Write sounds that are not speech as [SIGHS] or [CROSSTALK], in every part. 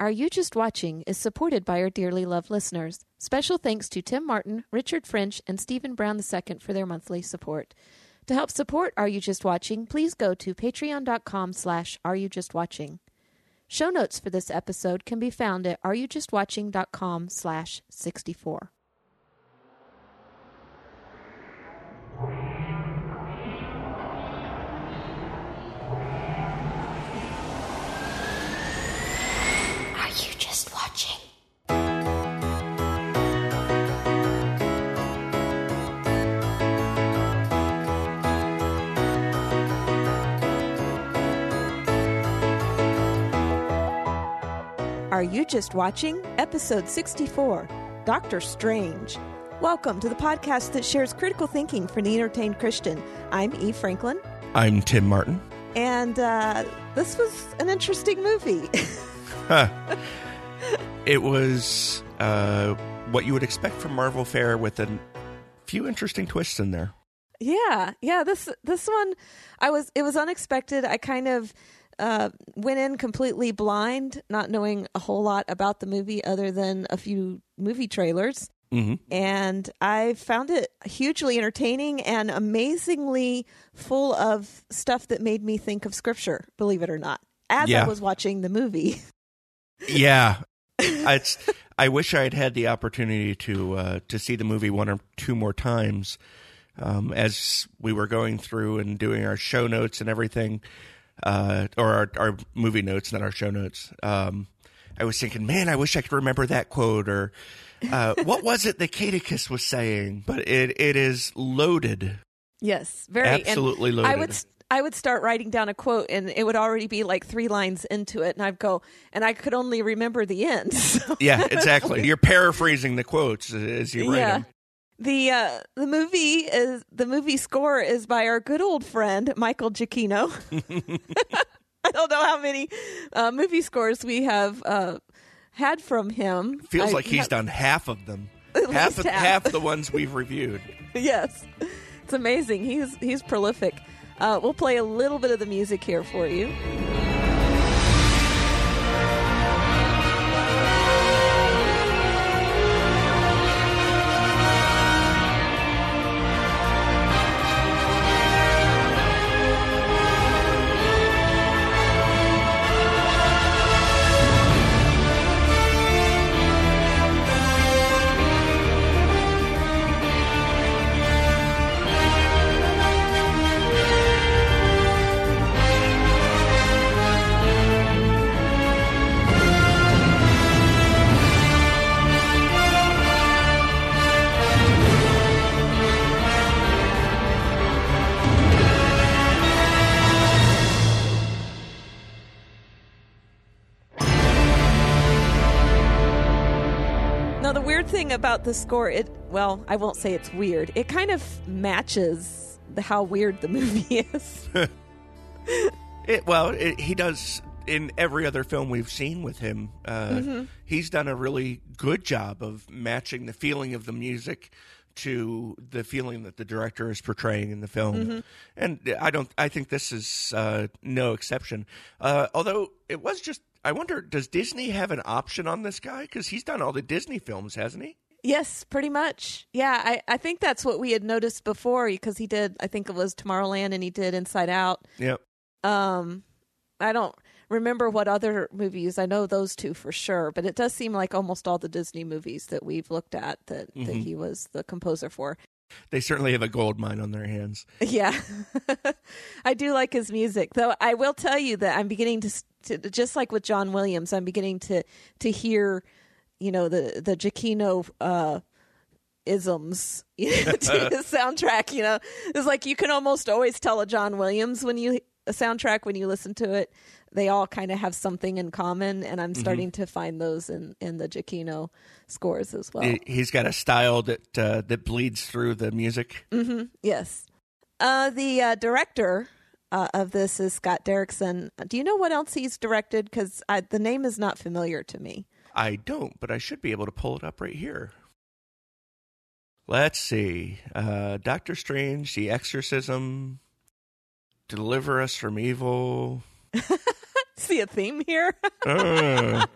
Are You Just Watching is supported by our dearly loved listeners. Special thanks to Tim Martin, Richard French, and Stephen Brown II for their monthly support. To help support Are You Just Watching, please go to patreon.com slash Are You Just Watching. Show notes for this episode can be found at areyoujustwatching.com slash 64. Are you just watching? Episode 64 Doctor Strange. Welcome to the podcast that shares critical thinking for the entertained Christian. I'm Eve Franklin, I'm Tim Martin. and uh, this was an interesting movie. [LAUGHS] It was uh, what you would expect from Marvel fare with a few interesting twists in there. yeah, yeah. This this one, I was it was unexpected. I kind of uh, went in completely blind, not knowing a whole lot about the movie other than a few movie trailers. hmm and I found it hugely entertaining and amazingly full of stuff that made me think of scripture, believe it or not, as I was watching the movie. [LAUGHS] Yeah, it's. I wish I had had the opportunity to uh, to see the movie one or two more times um, as we were going through and doing our show notes and everything, uh, or our, our movie notes, not our show notes. Um, I was thinking, man, I wish I could remember that quote or uh, [LAUGHS] what was it that Caticus was saying. But it it is loaded, Yes, very absolutely and loaded. I would I would start writing down a quote and it would already be like three lines into it, and I'd go and I could only remember the end. [LAUGHS] So- Yeah, exactly. You're paraphrasing the quotes as you write Yeah. them. The uh, the movie is the movie score is by our good old friend Michael Giacchino. [LAUGHS] [LAUGHS] I don't know how many uh, movie scores we have uh, had from him. Feels I- like he's done half of them. [LAUGHS] At Half least of, half. half the ones we've reviewed. yes, it's amazing. He's he's prolific. Uh, we'll play a little bit of the music here for you. About the score, it well, I won't say it's weird. It kind of matches the, how weird the [LAUGHS] movie is. [LAUGHS] It, well, it, he does in every other film we've seen with him. Uh, Mm-hmm. He's done a really good job of matching the feeling of the music to the feeling that the director is portraying in the film, Mm-hmm. and I don't. I think this is uh, no exception. Uh, although it was just, I wonder, does Disney have an option on this guy? Because he's done all the Disney films, hasn't he? Yes, pretty much. Yeah, I, I think that's what we had noticed before because he did. I think it was Tomorrowland and he did Inside Out. Yep. Um, I don't remember what other movies. I know those two for sure, but it does seem like almost all the Disney movies that we've looked at that, that he was the composer for. They certainly have a gold mine on their hands. [LAUGHS] Yeah, [LAUGHS] I do like his music, though. I will tell you that I'm beginning to, to just like with John Williams, I'm beginning to to hear, you know, the the Giacchino uh, isms [LAUGHS] to [LAUGHS] his soundtrack. You know, it's like you can almost always tell a John Williams when you a soundtrack when you listen to it. They all kind of have something in common, and I'm starting to find those in in the Giacchino scores as well. He- He's got a style that uh, that bleeds through the music. Yes. Uh, the uh, director uh, of this is Scott Derrickson. Do you know what else he's directed? Because the name is not familiar to me. I don't, but I should be able to pull it up right here. Let's see. Uh, Doctor Strange, The Exorcism, Deliver Us from Evil. [LAUGHS] See a theme here? Uh,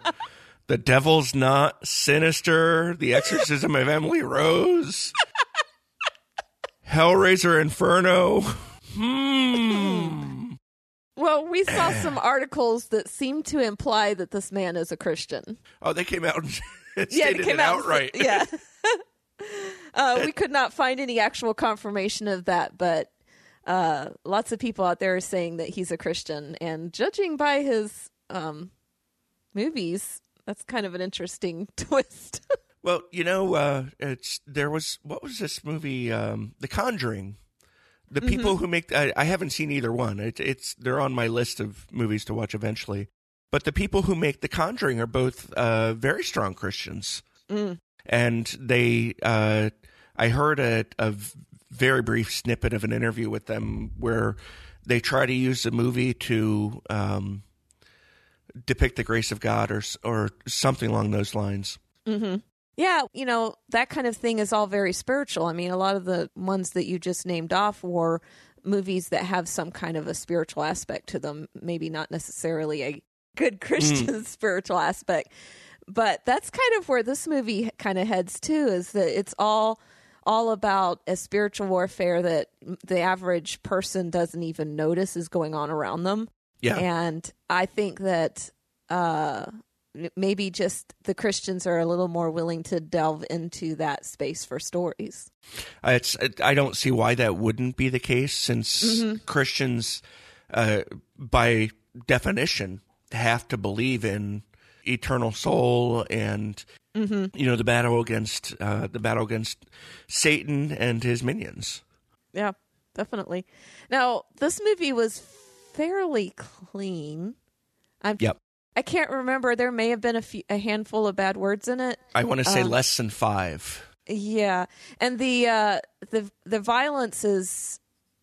The Devil's Not Sinister, The Exorcism of Emily Rose, [LAUGHS] Hellraiser Inferno. Hmm. [LAUGHS] Well, we saw some [CLEARS THROAT] articles that seem to imply that this man is a Christian. Oh, they came out and Yeah, [LAUGHS] stated it came out. outright. Yeah. [LAUGHS] [LAUGHS] uh, we could not find any actual confirmation of that, but uh, lots of people out there are saying that he's a Christian, and judging by his um, movies, that's kind of an interesting twist. Well, you know, uh, it's there was what was this movie, um, The Conjuring. The Mm-hmm. people who make I, I haven't seen either one. It, it's they're on my list of movies to watch eventually. But the people who make The Conjuring are both uh, very strong Christians, Mm. and they. Uh, I heard a, a very brief snippet of an interview with them where they try to use the movie to um, depict the grace of God or or something along those lines. Yeah, you know, that kind of thing is all very spiritual. I mean, a lot of the ones that you just named off were movies that have some kind of a spiritual aspect to them, maybe not necessarily a good [LAUGHS] Christian spiritual aspect. But that's kind of where this movie kind of heads to is that it's all all about a spiritual warfare that the average person doesn't even notice is going on around them. Yeah. And I think that uh, maybe just the Christians are a little more willing to delve into that space for stories. Uh, It's I don't see why that wouldn't be the case since Christians, uh, by definition, have to believe in eternal soul and you know the battle against uh, the battle against Satan and his minions. Yeah, definitely. Now, this movie was fairly clean. I'm, Yep, I can't remember. There may have been a, few, a handful of bad words in it. I want to say less than five. Yeah, and the uh, the the violence is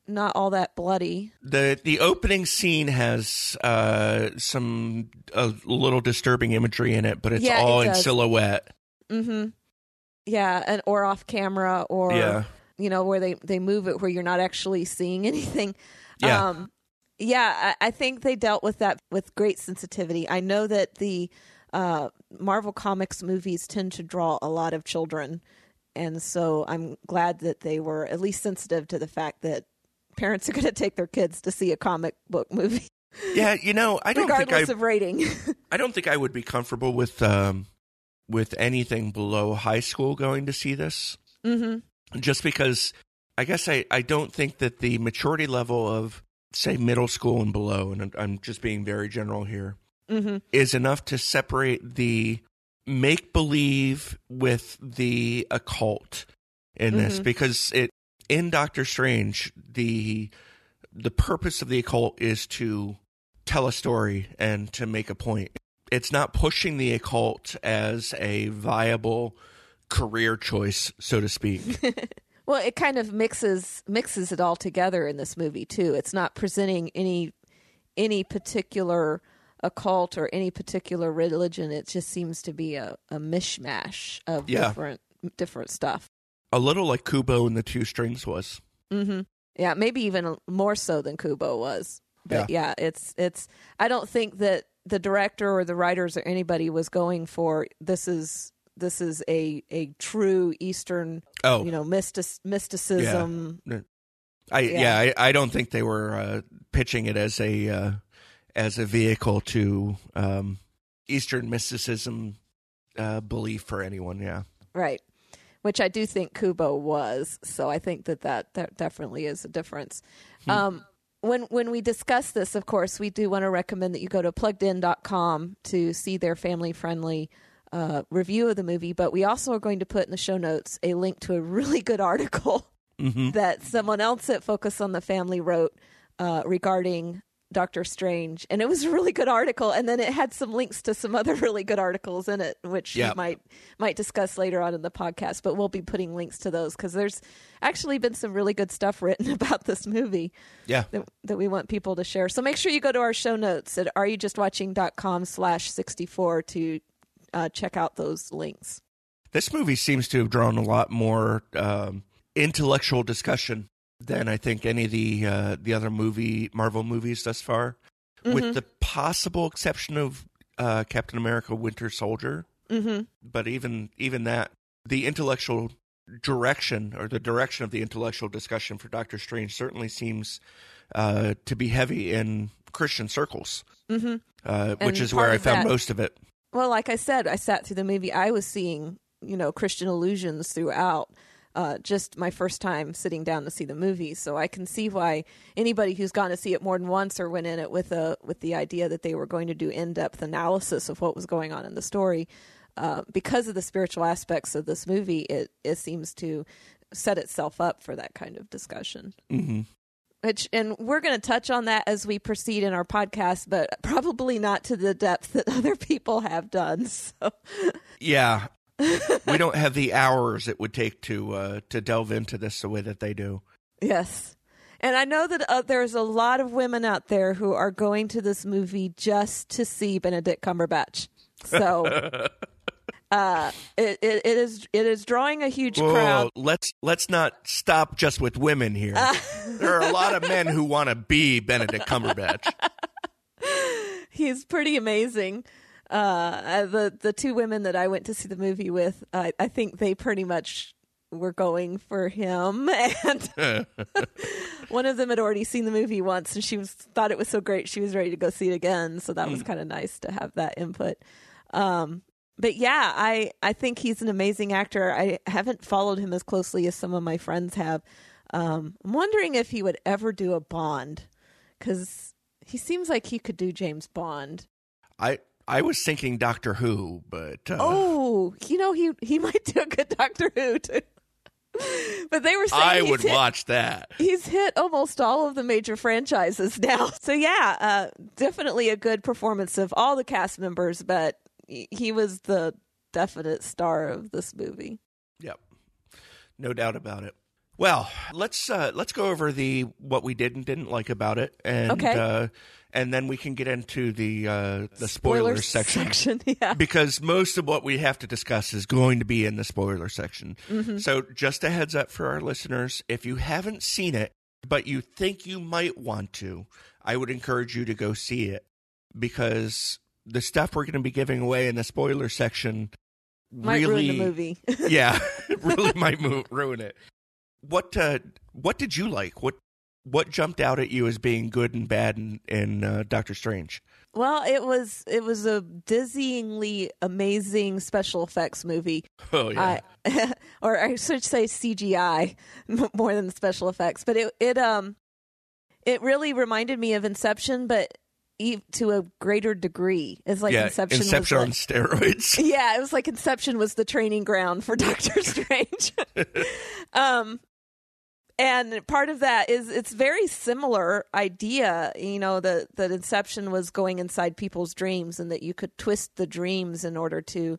not all that bloody. the The opening scene has uh, some a little disturbing imagery in it, but it's Yeah, it all in does. silhouette. Mm-hmm. Yeah, and or off camera, or Yeah. you know where they they move it where you're not actually seeing [LAUGHS] anything. Yeah. Um, yeah, I, I think they dealt with that with great sensitivity. I know that the uh, Marvel Comics movies tend to draw a lot of children, and so I'm glad that they were at least sensitive to the fact that parents are going to take their kids to see a comic book movie, Yeah, you know, I don't think I regardless of rating. [LAUGHS] I don't think I would be comfortable with um, with anything below high school going to see this. mm-hmm. Just because I guess I, I don't think that the maturity level of say middle school and below, and I'm, I'm just being very general here, Mm-hmm. is enough to separate the make believe with the occult in this Mhm. because it in Doctor Strange the the purpose of the occult is to tell a story and to make a point. It's not pushing the occult as a viable career choice, so to speak. [LAUGHS] Well, it kind of mixes mixes it all together in this movie too. It's not presenting any any particular occult or any particular religion. It just seems to be a, a mishmash of Yeah. different different stuff. a little like Kubo and the Two Strings was. hmm Yeah, maybe even more so than Kubo was. But yeah. it's it's. I don't think that the director or the writers or anybody was going for this is this is a a true Eastern Oh, you know mystic, mysticism. I Yeah. yeah, I, I don't think they were uh, pitching it as a uh, as a vehicle to um, Eastern mysticism uh, belief for anyone. Yeah, Right. Which I do think Kubo was. So I think that that, that definitely is a difference. Um, when when we discuss this, of course, we do want to recommend that you go to pluggedin.com to see their family friendly uh, review of the movie. But we also are going to put in the show notes a link to a really good [LAUGHS] article that someone else at Focus on the Family wrote uh, regarding Doctor Strange, and it was a really good article. And then it had some links to some other [LAUGHS] really good articles in it, which Yeah. you might might discuss later on in the podcast. But we'll be putting links to those because there's actually been some really good stuff [LAUGHS] written about this movie yeah. that, that we want people to share. So make sure you go to our show notes at areyoujustwatching.com slash 64 to uh, check out those links. This movie seems to have drawn a lot more um, intellectual discussion than I think any of the uh, the other movie Marvel movies thus far, with the possible exception of uh, Captain America: Winter Soldier, Mm-hmm. but even even that, the intellectual direction or the direction of the intellectual discussion for Doctor Strange certainly seems uh, to be heavy in Christian circles, Mm-hmm. uh, which is where I found that- most of it. Well, like I said, I sat through the movie. I was seeing, you know, Christian illusions throughout. Uh, just my first time sitting down to see the movie, so I can see why anybody who's gone to see it more than once or went in it with a with the idea that they were going to do in depth analysis of what was going on in the story, uh, because of the spiritual aspects of this movie, it it seems to set itself up for that kind of discussion. hmm Which, and we're going to touch on that as we proceed in our podcast, but probably not to the depth that [LAUGHS] other people have done. So, Yeah, [LAUGHS] we don't have the hours it would take to uh, to delve into this the way that they do. yes. And I know that uh, there's a lot of women out there who are going to this movie just to see Benedict Cumberbatch. So, [LAUGHS] uh, it, it, it is it is drawing a huge Whoa, crowd. let's let's not stop just with women here. there are a [LAUGHS] lot of men who want to be Benedict Cumberbatch. [LAUGHS] He's pretty amazing. Uh, the the two women that I went to see the movie with, I I think they pretty much were going for him, [LAUGHS] and one of them had already seen the movie once, and she was thought it was so great she was ready to go see it again. So that was kind of nice to have that input. Um, but yeah, I I think he's an amazing actor. I haven't followed him as closely as some of my friends have. Um, I'm wondering if he would ever do a Bond because he seems like he could do James Bond. I I was thinking Doctor Who, but uh, Oh, you know he he [LAUGHS] might do a good Doctor Who too. [LAUGHS] but they were saying I would hit, watch that. He's hit almost all of the major franchises [LAUGHS] now. So yeah, uh, definitely a good performance of all the cast members, but he was the definite star of this movie. Yep, no doubt about it. Well, let's uh, let's go over the what we did and didn't like about it, and Okay. uh, and then we can get into the uh, the spoilers section. [LAUGHS] yeah. because most of what we have to discuss is going to be in the spoiler section. So, just a heads up for our listeners if you haven't seen it, but you think you might want to, I would encourage you to go see it because the stuff we're going to be giving away in the spoiler section Might really, ruin the movie. [LAUGHS] yeah, [LAUGHS] really might mo- ruin it. What uh, what did you like? What what jumped out at you as being good and bad in, in uh, Doctor Strange? well, it was it was a dizzyingly amazing special effects movie. [LAUGHS] Oh I, or I should say CGI more than special effects. But it it um it really reminded me of Inception, but to a greater degree. It's like yeah, Inception. Inception was on steroids. [LAUGHS] yeah, it was like Inception was the training ground for [LAUGHS] Doctor Strange. [LAUGHS] um, and part of that is it's very similar idea, you know, that that Inception was going inside people's dreams and that you could twist the dreams in order to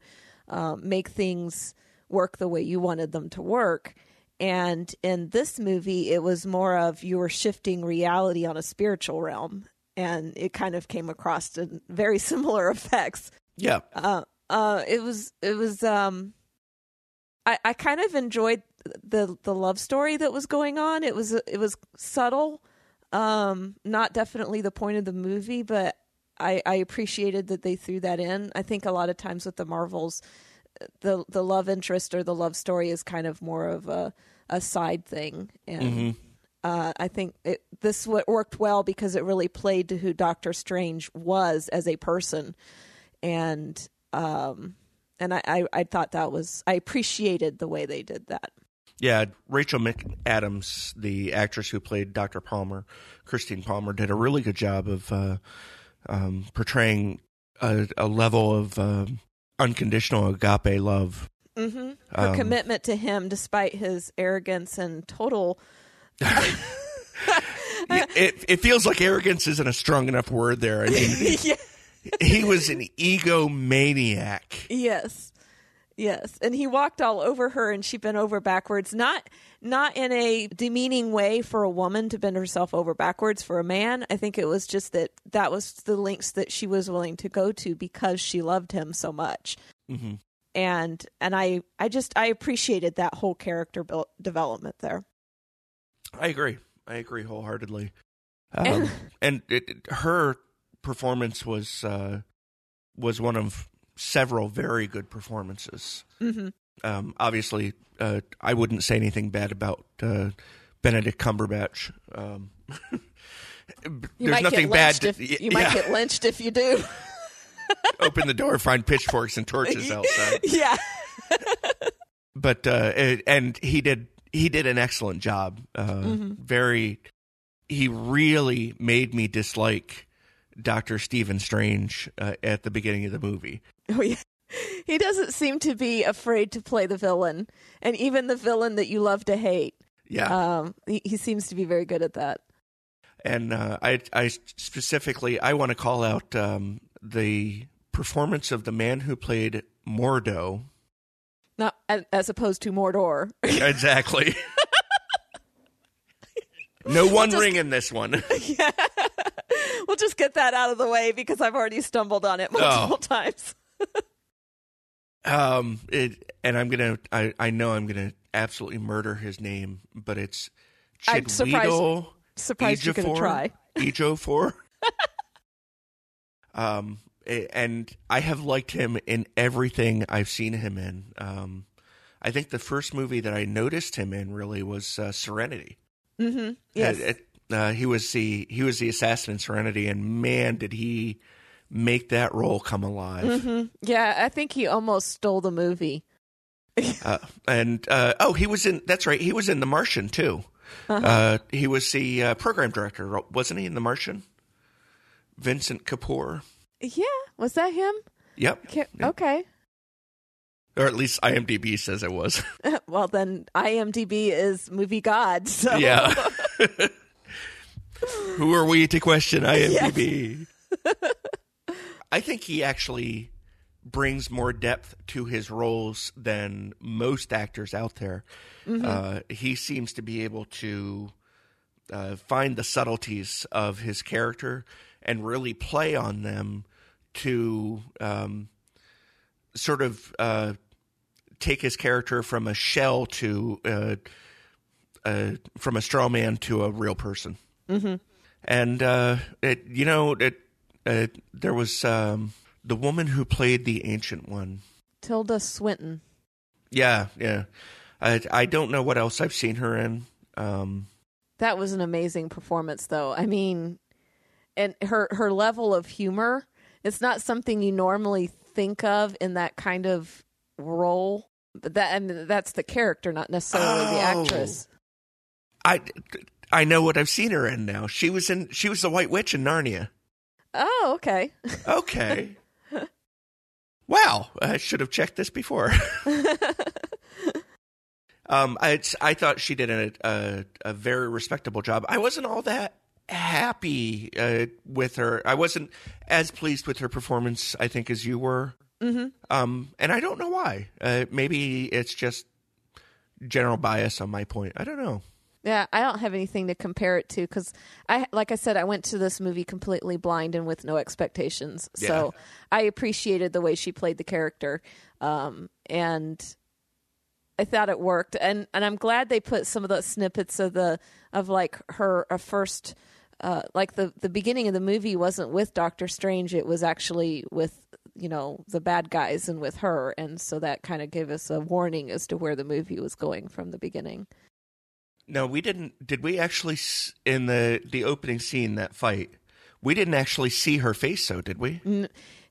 um, make things work the way you wanted them to work. And in this movie, it was more of you were shifting reality on a spiritual realm, and it kind of came across in very [LAUGHS] similar effects yeah, uh, uh, it was it was um, I I kind of enjoyed the the love story that was going on. It was it was subtle, um, not definitely the point of the movie, but I I appreciated that they threw that in. I think a lot of times with the Marvels, the the love interest or the love story is kind of more of a a side thing, and uh, I think it, this worked well because it really played to who Doctor Strange was as a person, and um, and I, I I thought that was I appreciated the way they did that. yeah. Rachel McAdams, the actress who played Dr. Palmer, Christine Palmer, did a really good job of uh, um, portraying a, a level of um unconditional agape love. Mm-hmm. Her Um, commitment to him, despite his arrogance and total. [LAUGHS] it, it feels like arrogance isn't a strong enough word there. I mean, [LAUGHS] yeah. he was an egomaniac. Yes. Yes. And he walked all over her and she bent over backwards, not not in a demeaning way for a woman to bend herself over backwards for a man. I think it was just that that was the lengths that she was willing to go to because she loved him so much. Mm-hmm. And and I I just I appreciated that whole character built development there. I agree. I agree wholeheartedly. [LAUGHS] Um, and it, it- her performance was uh, was one of several very good performances. Mm-hmm. Um, obviously, uh, I wouldn't say anything bad about uh, Benedict Cumberbatch. Um, [LAUGHS] there's nothing bad. To, if, you might yeah. get lynched if you do. [LAUGHS] open the door, find pitchforks and torches outside. yeah. But uh, and he did he did an excellent job. Uh, Very, he really made me dislike Doctor Stephen Strange uh, at the beginning of the movie. [LAUGHS] Oh, yeah. He doesn't seem to be afraid to play the villain, and even the villain that you love to hate. Yeah, Um, he, he seems to be very good at that. and uh, I I specifically I want to call out um, the performance of the man who played Mordo. Not as, opposed to Mordor. Exactly. [LAUGHS] no one just- ring in this one. [LAUGHS] we'll just get that out of the way because I've already stumbled on it multiple times. [LAUGHS] Um, it, and I'm gonna, I, I know I'm gonna absolutely murder his name, but it's I'm surprised- Chiwetel Surprised you're going to Ejiofor- try. Ejiofor. um, and I have liked him in everything I've seen him in. Um, I think the first movie that I noticed him in really was uh, Serenity. Mm-hmm. Yes. Uh, it- uh, he was the he was the assassin in Serenity, and man, did he make that role come alive. Mm-hmm. yeah, I think he almost stole the movie. [LAUGHS] Uh, and uh, oh, he was in. That's right. He was in The Martian too. Uh-huh. uh he was the uh, program director, wasn't he? In The Martian, Vincent Kapoor. Yeah, was that him? Yep, Ca- Yeah. Okay. or at least IMDb says it was. [LAUGHS] [LAUGHS] well, then IMDb is movie god. So yeah. [LAUGHS] Who are we to question IMDb? I think he actually brings more depth to his roles than most actors out there. Uh, he seems to be able to uh, find the subtleties of his character and really play on them to um, sort of uh, take his character from a shell to uh, uh, from a straw man to a real person. Mm-hmm. And uh, it, you know, it, uh, there was um, the woman who played the ancient one. Tilda Swinton. Yeah, yeah. I I don't know what else I've seen her in. Um, That was an amazing performance, though. I mean, and her her level of humor. It's not something you normally think of in that kind of role. But that and that's the character, not necessarily the Oh. actress. I I know what I've seen her in now. She was in she was the White Witch in Narnia. Oh, okay. Okay. [LAUGHS] wow, I should have checked this before. [LAUGHS] um, I I thought she did a, a a very respectable job. I wasn't all that happy uh, with her. I wasn't as pleased with her performance. I think as you were. Mm-hmm. Um, and I don't know why. Uh, maybe it's just general bias on my point. I don't know. Yeah, I don't have anything to compare it to because I, like I said, I went to this movie completely blind and with no expectations. So I appreciated the way she played the character, um, and I thought it worked. And and I'm glad they put some of the snippets of the of like her a first. Uh, like the the beginning of the movie wasn't with Doctor Strange; it was actually with you know the bad guys and with her, and so that kind of gave us a warning as to where the movie was going from the beginning. No, we didn't. Did we actually in the the opening scene that fight? We didn't actually see her face, though, did we?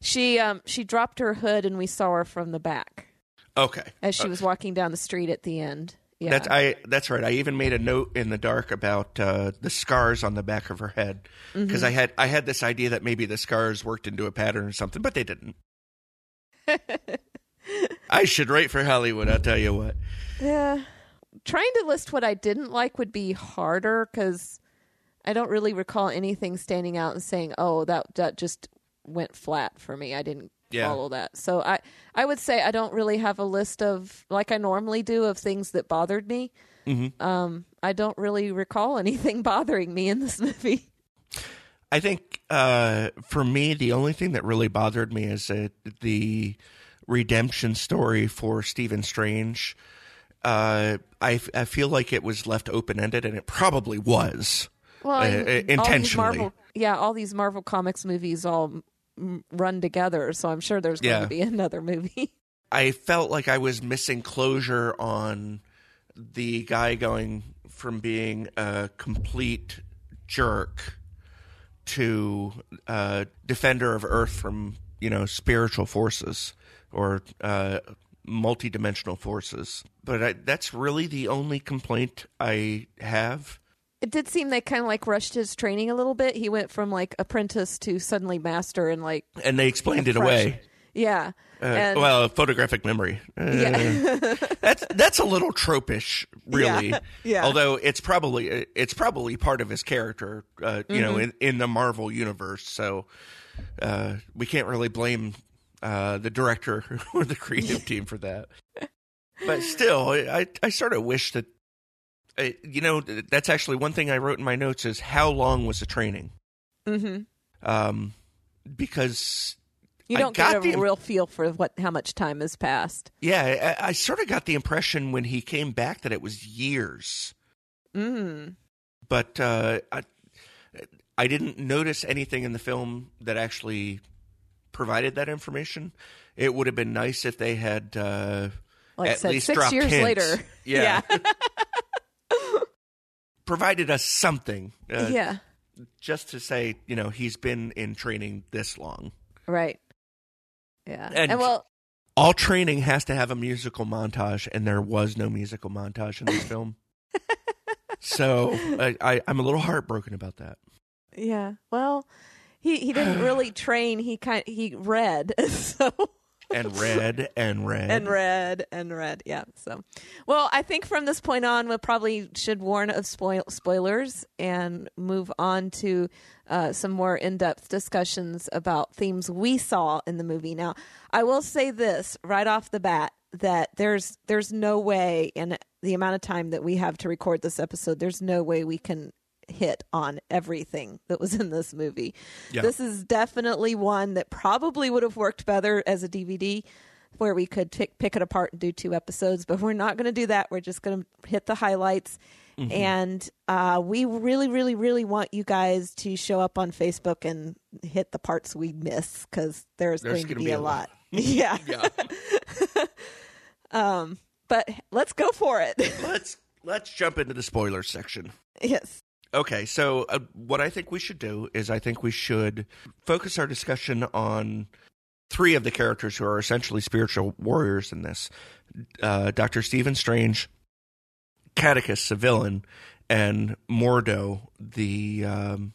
She um she dropped her hood and we saw her from the back Okay, as she was walking down the street at the end. Yeah. that's I. That's right. I even made a note in the dark about uh, the scars on the back of her head because I had I had this idea that maybe the scars worked into a pattern or something, but they didn't. [LAUGHS] I should write for Hollywood. I'll tell you what. yeah. Trying to list what I didn't like would be harder cuz I don't really recall anything standing out and saying, "Oh, that that just went flat for me. I didn't Yeah. follow that." So I I would say I don't really have a list of like I normally do of things that bothered me. Um I don't really recall [LAUGHS] anything bothering me in this movie. I think uh, for me, the only thing that really bothered me is that the redemption story for Stephen Strange. Uh, I, I feel like it was left open ended, and it probably was. Well, Uh, uh, all intentionally. Marvel, yeah, all these Marvel Comics movies all run together. So I'm sure there's going Yeah. to be [LAUGHS] another movie. I felt like I was missing closure on the guy going from being a complete jerk to uh, defender of Earth from you know spiritual forces or uh, multidimensional forces. But I, that's really the only complaint I have. It did seem they kind of like rushed his training a little bit. He went from like apprentice to suddenly master and like And they explained it fresh- away. Yeah. Uh, and well, photographic memory. Uh, yeah. [LAUGHS] that's that's a little tropish, really. Yeah, yeah. Although it's probably it's probably part of his character, uh, you know, Mm-hmm. in, in the Marvel universe. So uh, we can't really blame uh, the director [LAUGHS] or the creative [LAUGHS] team for that. But still, I I sort of wish that. Uh, You know, that's actually one thing I wrote in my notes is how long was the training? Mhm. Um, because You don't got get a the- real feel for what how much time has passed. Yeah, I, I sort of got the impression when he came back that it was years, Mm. but uh, I, I didn't notice anything in the film that actually provided that information. It would have been nice if they had uh, Like at said, least six dropped years hints. later. Yeah, [LAUGHS] provided us something, uh, yeah. just to say, you know, he's been in training this long. Right. Yeah. And- and well, All training has to have a musical montage, and there was no musical montage in this [LAUGHS] film. so I, I, I'm a little heartbroken about that. Yeah. Well, he he didn't really [SIGHS] train. He kind he read [LAUGHS] so And read and read and read and read. Yeah. So, well, I think from this point on, we probably should warn of spoil- spoilers and move on to uh, some more in-depth discussions about themes we saw in the movie. Now, I will say this right off the bat that there's there's no way in the amount of time that we have to record this episode, there's no way we can hit on everything that was in this movie. Yeah. This is definitely one that probably would have worked better as a DVD where we could pick, pick it apart and do two episodes, but we're not going to do that. We're just going to hit the highlights. Mm-hmm. And uh, we really, really, really want you guys to show up on Facebook and hit the parts we miss because there's, There's going to be, be a a lot. [LAUGHS] [LAUGHS] yeah. Yeah. [LAUGHS] Um, but let's go for it. let's let's jump into the spoiler section. yes. Okay, so uh, what I think we should do is I think we should focus our discussion on three of the characters who are essentially spiritual warriors in this: uh, Doctor Stephen Strange, Catechus, the villain, and Mordo, the um,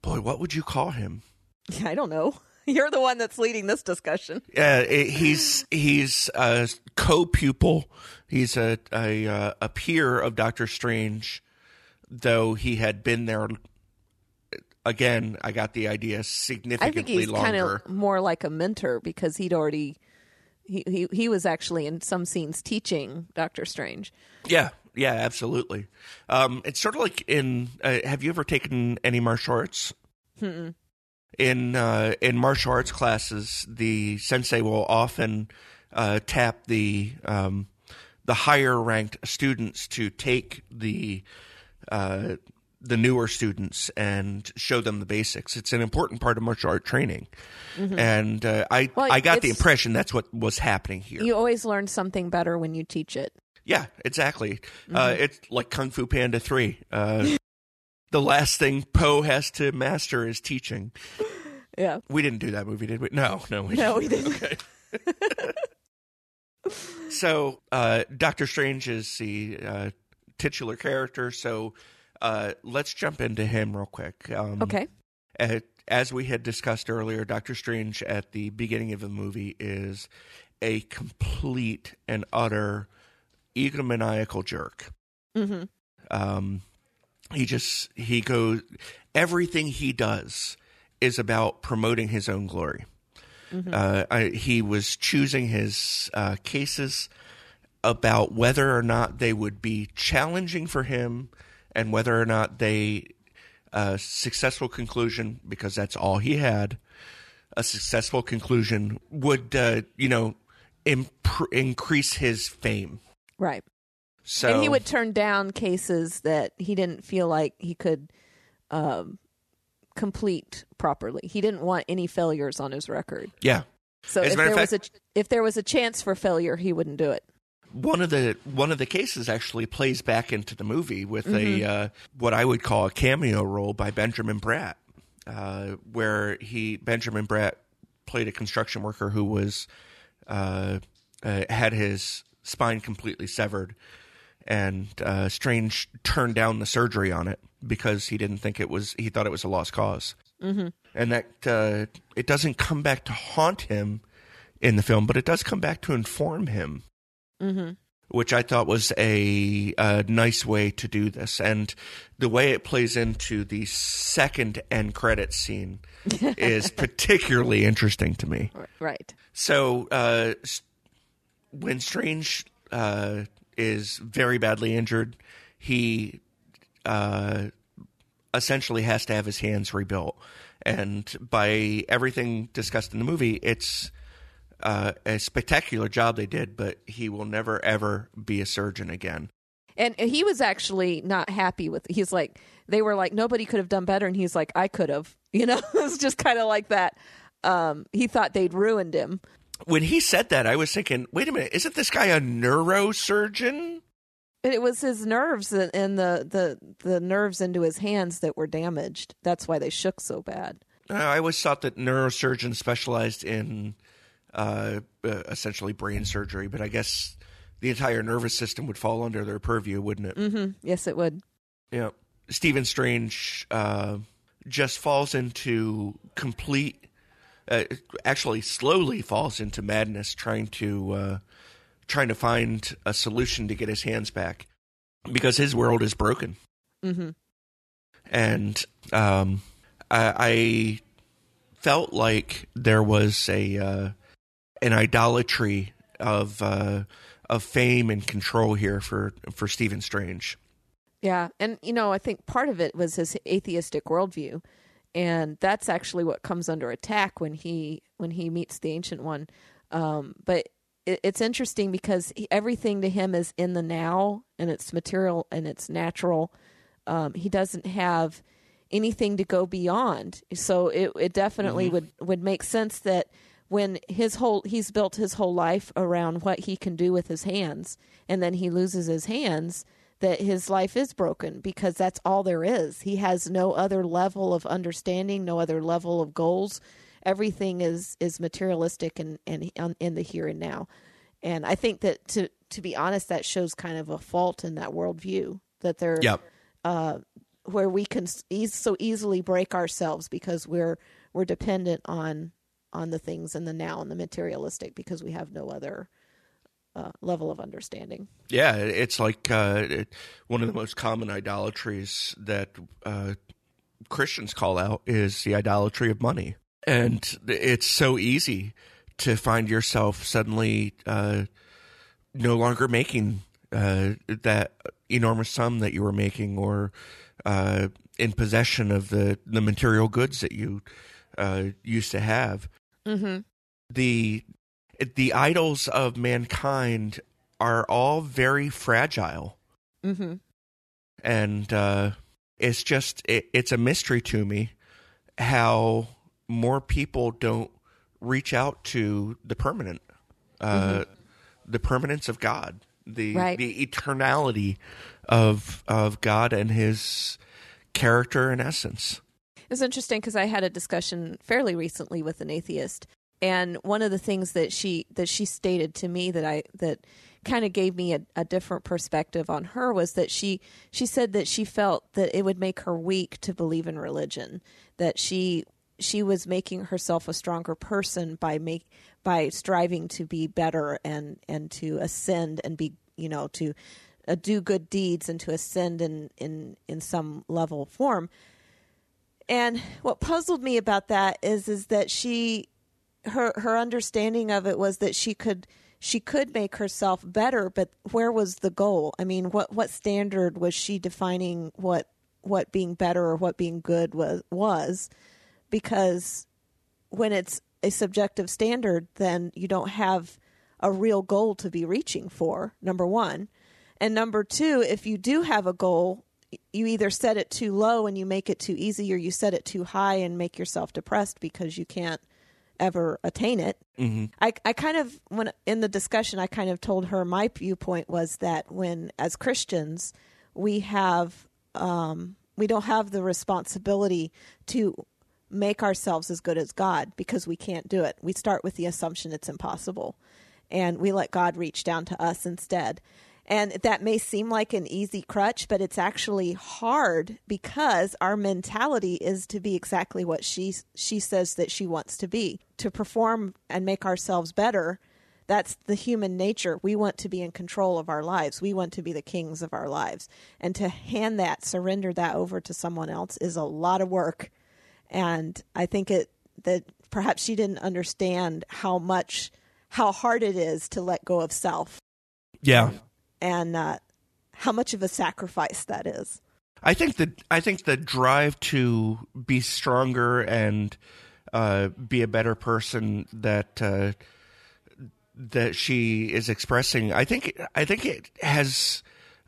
boy. What would you call him? [LAUGHS] I don't know. [LAUGHS] You're the one that's leading this discussion. It- he's he's a co-pupil. He's a a, uh, a peer of Doctor Strange, though he had been there. Again, I got the idea significantly I think he's kind of more like a mentor because he'd already he, he he was actually in some scenes teaching Doctor Strange. Yeah, yeah, absolutely. Um, it's sort of like in. Uh, have you ever taken any martial arts? In uh, in martial arts classes, the sensei will often uh, tap the um, the higher ranked students to take the uh, the newer students and show them the basics. It's an important part of martial art training, and uh, I Well, I got the impression that's what was happening here. You always learn something better when you teach it. Yeah, exactly. Mm-hmm. Uh, it's like Kung Fu Panda 3. Uh, the last thing Po has to master is teaching. [LAUGHS] Yeah. We didn't do that movie, did we? No, no, we No, we didn't. Okay. [LAUGHS] so, uh, Doctor Strange is the uh, titular character. So, uh, let's jump into him real quick. Um, Okay. at- as we had discussed earlier, Doctor Strange at the beginning of the movie is a complete and utter egomaniacal jerk. Mm-hmm. Um, he just he goes everything he does is about promoting his own glory. Uh, I, he was choosing his uh, cases about whether or not they would be challenging for him and whether or not they a successful conclusion because that's all he had a successful conclusion would uh, you know imp- increase his fame Right. so and he would turn down cases that he didn't feel like he could um, complete properly. He didn't want any failures on his record. Yeah. So As if there of was a if there was a chance for failure, he wouldn't do it. One of the one of the cases actually plays back into the movie with a uh, what I would call a cameo role by Benjamin Bratt, uh, where he Benjamin Bratt played a construction worker who was uh, uh, had his spine completely severed, and uh, Strange turned down the surgery on it because he didn't think it was he thought it was a lost because mm-hmm. and that uh, it doesn't come back to haunt him in the film, but it does come back to inform him which I thought was a, a nice way to do this. And the way it plays into the second end credit scene is [LAUGHS] particularly interesting to me. Right. So, uh, when Strange uh, is very badly injured, he uh, essentially has to have his hands rebuilt. And by everything discussed in the movie, it's uh, a spectacular job they did, but he will never ever be a surgeon again. And he was actually not happy with. He's like, they were like, nobody could have done better, and he's like, I could have. [LAUGHS] You know, [LAUGHS] it's just kind of like that. Um, he thought they'd ruined him. When he said that, I was thinking, wait a minute, isn't this guy a neurosurgeon? And it was his nerves and and the, the the nerves into his hands that were damaged. That's why they shook so bad. Uh, I always thought that neurosurgeons specialized in uh, uh, essentially brain surgery, but I guess the entire nervous system would fall under their purview, wouldn't it? hmm Yes, it would. Yeah. Stephen Strange uh, just falls into complete, uh, actually slowly falls into madness, trying to uh, trying to find a solution to get his hands back because his world is broken. hmm and um, I, I felt like there was a uh, an idolatry of uh, of fame and control here for for Stephen Strange. Yeah, and you know, I think part of it was his atheistic worldview, and that's actually what comes under attack when he when he meets the ancient one. Um, but it, it's interesting because he, everything to him is in the now, and it's material and it's natural. Um, he doesn't have anything to go beyond, so it it definitely would would make sense that when his whole he's built his whole life around what he can do with his hands, and then he loses his hands that his life is broken because that's all there is. He has no other level of understanding, no other level of goals. Everything is is materialistic and and in the here and now. And I think that to to be honest, that shows kind of a fault in that worldview that they're uh, where we can eas so easily break ourselves because we're we're dependent on on the things in the now and the materialistic because we have no other uh, level of understanding. Yeah, it's like uh, it, one of the most common idolatries that uh, Christians call out is the idolatry of money, and it's so easy to find yourself suddenly uh, no longer making uh, that enormous sum that you were making, or uh, in possession of the the material goods that you used to have. Mm-hmm. the the idols of mankind are all very fragile Mm-hmm. and uh, it's just it, it's a mystery to me how more people don't reach out to the permanent uh, the permanence of god the Right. the eternality of of god and his character and essence It's interesting because I had a discussion fairly recently with an atheist, and one of the things that she that she stated to me that I that kind of gave me a, a different perspective on her was that she she said that she felt that it would make her weak to believe in religion, that she she was making herself a stronger person by make by striving to be better and and to ascend and be you know to uh, do good deeds and to ascend in in in some level form and what puzzled me about that is is that she her her understanding of it was that she could she could make herself better, but where was the goal? I mean, what what standard was she defining what what being better or what being good was was? Because when it's a subjective standard, then you don't have a real goal to be reaching for. Number one, and number two, if you do have a goal, you either set it too low and you make it too easy, or you set it too high and make yourself depressed because you can't ever attain it. Mm-hmm. I, I kind of when in the discussion I kind of told her my viewpoint was that when as Christians we have um, we don't have the responsibility to make ourselves as good as God because we can't do it. We start with the assumption it's impossible and we let God reach down to us instead. And that may seem like an easy crutch, but it's actually hard because our mentality is to be exactly what she she says that she wants to be, to perform and make ourselves better. That's the human nature. We want to be in control of our lives. We want to be the kings of our lives. And to hand that, surrender that over to someone else is a lot of work. And I think it that perhaps she didn't understand how much how hard it is to let go of self. Yeah. And uh, how much of a sacrifice that is. I think the I think the drive to be stronger and uh, be a better person that uh, that she is expressing. I think I think it has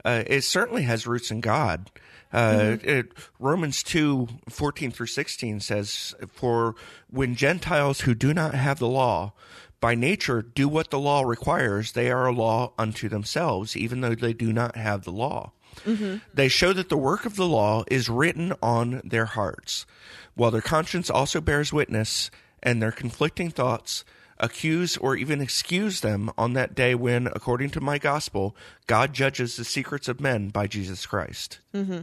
uh, it certainly has roots in God. Uh, it, Romans 2, 14 through 16 says, For when Gentiles who do not have the law, by nature do what the law requires, they are a law unto themselves, even though they do not have the law. They show that the work of the law is written on their hearts, while their conscience also bears witness, and their conflicting thoughts accuse or even excuse them on that day when, according to my gospel, God judges the secrets of men by Jesus Christ. Mm-hmm.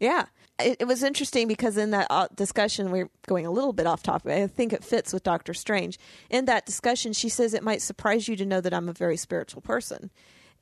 Yeah. It, it was interesting because in that uh, discussion, we're going a little bit off topic. I think it fits with Doctor Strange. In that discussion, she says it might surprise you to know that I'm a very spiritual person.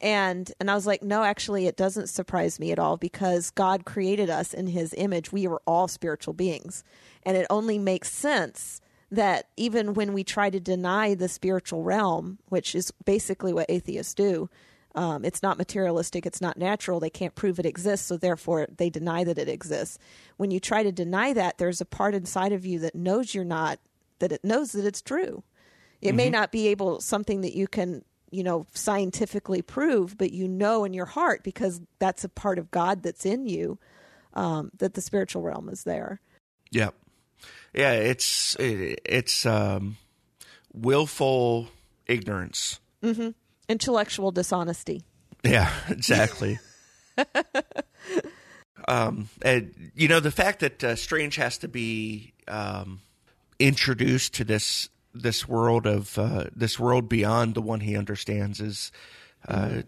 And and I was like, no, actually, it doesn't surprise me at all because God created us in His image. We are all spiritual beings, and it only makes sense that even when we try to deny the spiritual realm, which is basically what atheists do, um, it's not materialistic, it's not natural, they can't prove it exists, so therefore they deny that it exists. When you try to deny that, there's a part inside of you that knows you're not, that it knows that it's true. It may not be able something that you can, you know, scientifically prove, but you know in your heart because that's a part of God that's in you um, that the spiritual realm is there. Yeah, yeah. It's it, it's um, willful ignorance. Intellectual dishonesty. Yeah, [LAUGHS] exactly. [LAUGHS] um, and, you know the fact that uh, Strange has to be um, introduced to this this world of uh, this world beyond the one he understands is uh,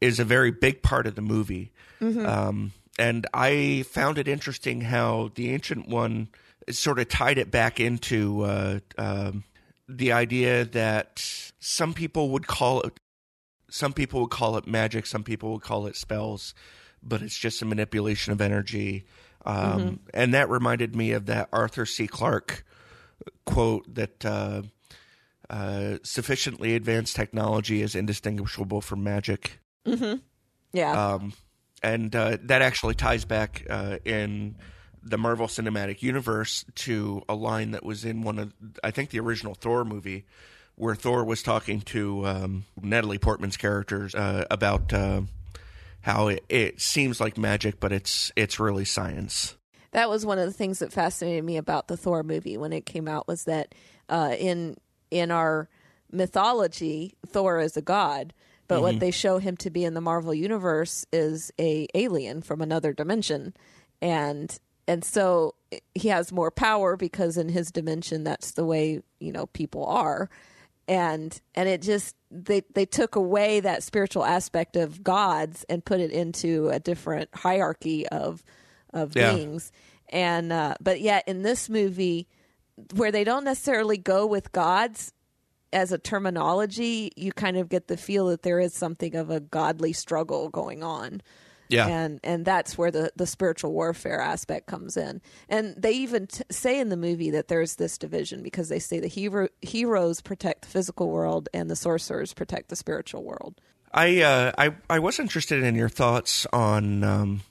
is a very big part of the movie. Um, and I found it interesting how the ancient one sort of tied it back into uh, um, the idea that some people would call it some people would call it magic, some people would call it spells, but it's just a manipulation of energy. Um, And that reminded me of that Arthur C. Clarke quote that uh, uh, sufficiently advanced technology is indistinguishable from magic. Yeah. Um, and uh, that actually ties back uh, in the Marvel Cinematic Universe to a line that was in one of, I think, the original Thor movie, where Thor was talking to um, Natalie Portman's characters uh, about uh, how it, it seems like magic, but it's it's really science. that was one of the things that fascinated me about the Thor movie when it came out was that uh, in in our mythology, Thor is a god, but what they show him to be in the Marvel universe is a alien from another dimension, and and so he has more power because in his dimension that's the way you know people are. And and it just they they took away that spiritual aspect of gods and put it into a different hierarchy of of Yeah. beings. And uh but yet in this movie where they don't necessarily go with gods as a terminology you kind of get the feel that there is something of a godly struggle going on Yeah, and and that's where the the spiritual warfare aspect comes in. And they even t- say in the movie that there's this division because they say the hero heroes protect the physical world and the sorcerers protect the spiritual world. I uh, I I was interested in your thoughts on um,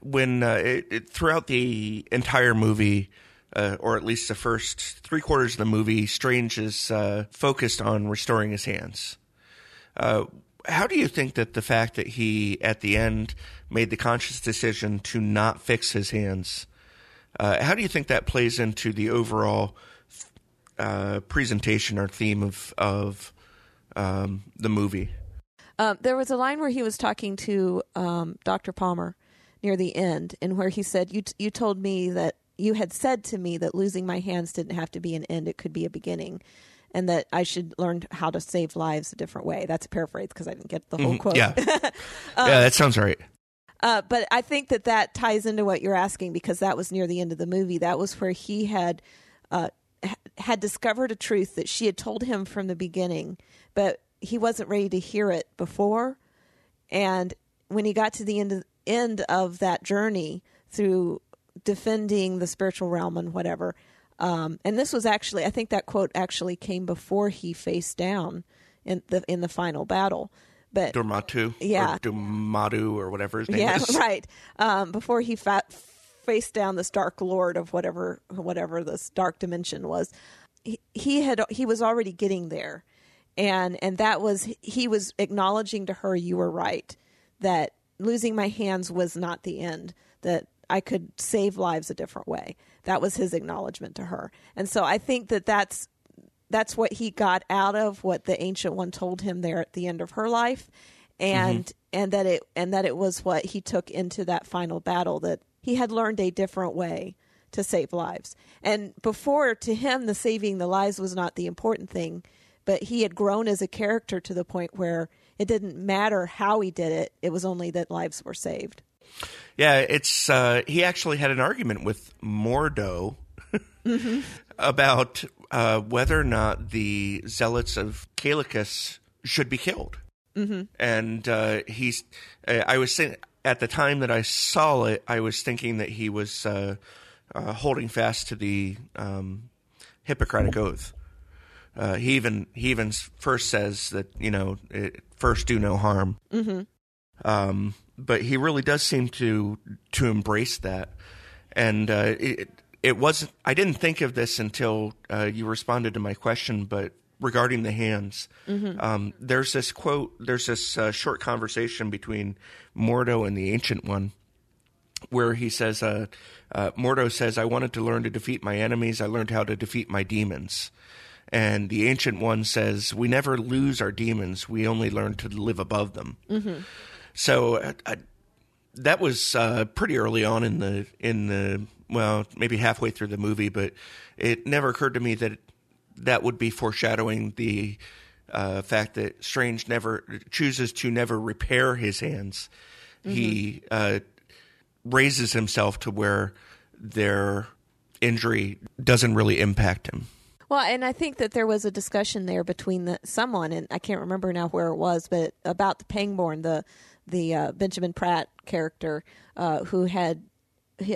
when uh, it, it, throughout the entire movie, uh, or at least the first three quarters of the movie, Strange is uh, focused on restoring his hands. Uh, how do you think that the fact that he at the end made the conscious decision to not fix his hands, uh, how do you think that plays into the overall uh, presentation or theme of of um, the movie? Um, there was a line where he was talking to um, Dr. Palmer near the end, and where he said, "You t- you told me that you had said to me that losing my hands didn't have to be an end; it could be a beginning." And that I should learn how to save lives a different way. That's a paraphrase because I didn't get the whole Mhm, quote. Yeah, [LAUGHS] yeah, that sounds right. Uh, but I think that that ties into what you're asking because that was near the end of the movie. That was where he had uh, had discovered a truth that she had told him from the beginning, but he wasn't ready to hear it before. And when he got to the end of, end of that journey through defending the spiritual realm and whatever, um, and this was actually, I think that quote actually came before he faced down in the in the final battle. But Dormatu, Yeah. or Dormadu, or whatever his name yeah, is. [LAUGHS] right. Um, before he fa- faced down this dark lord of whatever whatever this dark dimension was, he, he had he was already getting there, and and that was he was acknowledging to her, "You were right. That losing my hands was not the end. That I could save lives a different way." That was his acknowledgement to her, and so I think that that's that's what he got out of what the ancient one told him there at the end of her life. And and that it and that it was what he took into that final battle that he had learned a different way to save lives. And before to him the saving the lives was not the important thing but he had grown as a character to the point where it didn't matter how he did it it was only that lives were saved. Yeah, it's uh, he actually had an argument with Mordo about uh, whether or not the zealots of Calicus should be killed. Mm-hmm. And uh, he's, uh, I was saying at the time that I saw it, I was thinking that he was uh, uh, holding fast to the um, Hippocratic oath. Uh, he even he even first says that you know it, first do no harm. Um, but he really does seem to to embrace that, and uh, it it wasn't. I didn't think of this until uh, you responded to my question, but regarding the hands, um, there's this quote. There's this uh, short conversation between Mordo and the Ancient One, where he says, uh, uh, Mordo says, I wanted to learn to defeat my enemies. I learned how to defeat my demons. And the Ancient One says, We never lose our demons. We only learn to live above them. So uh, I, that was uh, pretty early on in the in the well, maybe halfway through the movie, but it never occurred to me that that would be foreshadowing the uh, fact that Strange never chooses to never repair his hands. He uh, raises himself to where their injury doesn't really impact him. Well, and I think that there was a discussion there between the, someone, and I can't remember now where it was, but about the Pangborn, the the uh, Benjamin Bratt character, uh, who had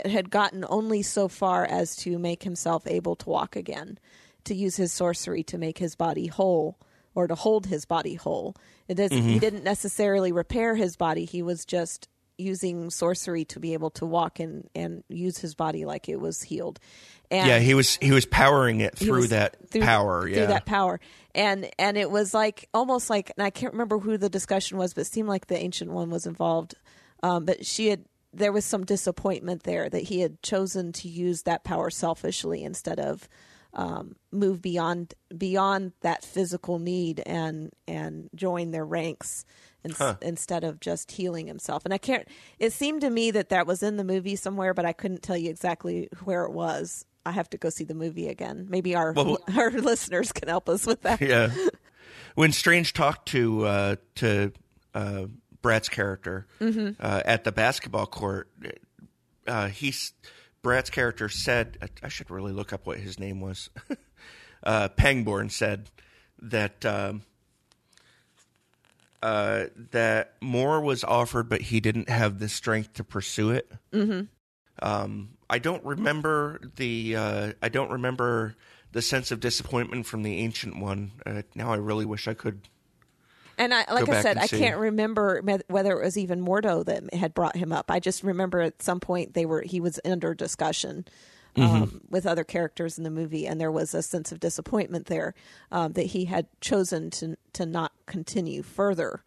had gotten only so far as to make himself able to walk again, to use his sorcery to make his body whole or to hold his body whole. It does, He didn't necessarily repair his body; he was just using sorcery to be able to walk and and use his body like it was healed. And yeah, he was he was powering it through that through- power. through yeah, that power and and it was like almost like and i can't remember who the discussion was but it seemed like the ancient one was involved um, but she had there was some disappointment there that he had chosen to use that power selfishly instead of um, move beyond beyond that physical need and and join their ranks in, instead of just healing himself and i can't it seemed to me that that was in the movie somewhere but i couldn't tell you exactly where it was i have to go see the movie again maybe our Well- [LAUGHS] our listeners can help us with that yeah. [LAUGHS] When Strange talked to uh, to uh, Bratt's character Mm-hmm. uh, at the basketball court, uh, he's Bratt's character said, I, I should really look up what his name was. [LAUGHS] uh, Pangborn said that um, uh, that more was offered, but he didn't have the strength to pursue it. Mm-hmm. Um, I don't remember the uh, I don't remember the sense of disappointment from the ancient one. Uh, now I really wish I could. And I, like I said, I see. can't remember whether it was even Mordo that had brought him up. I just remember at some point they were he was under discussion um, Mm-hmm. with other characters in the movie, and there was a sense of disappointment there um, that he had chosen to to not continue further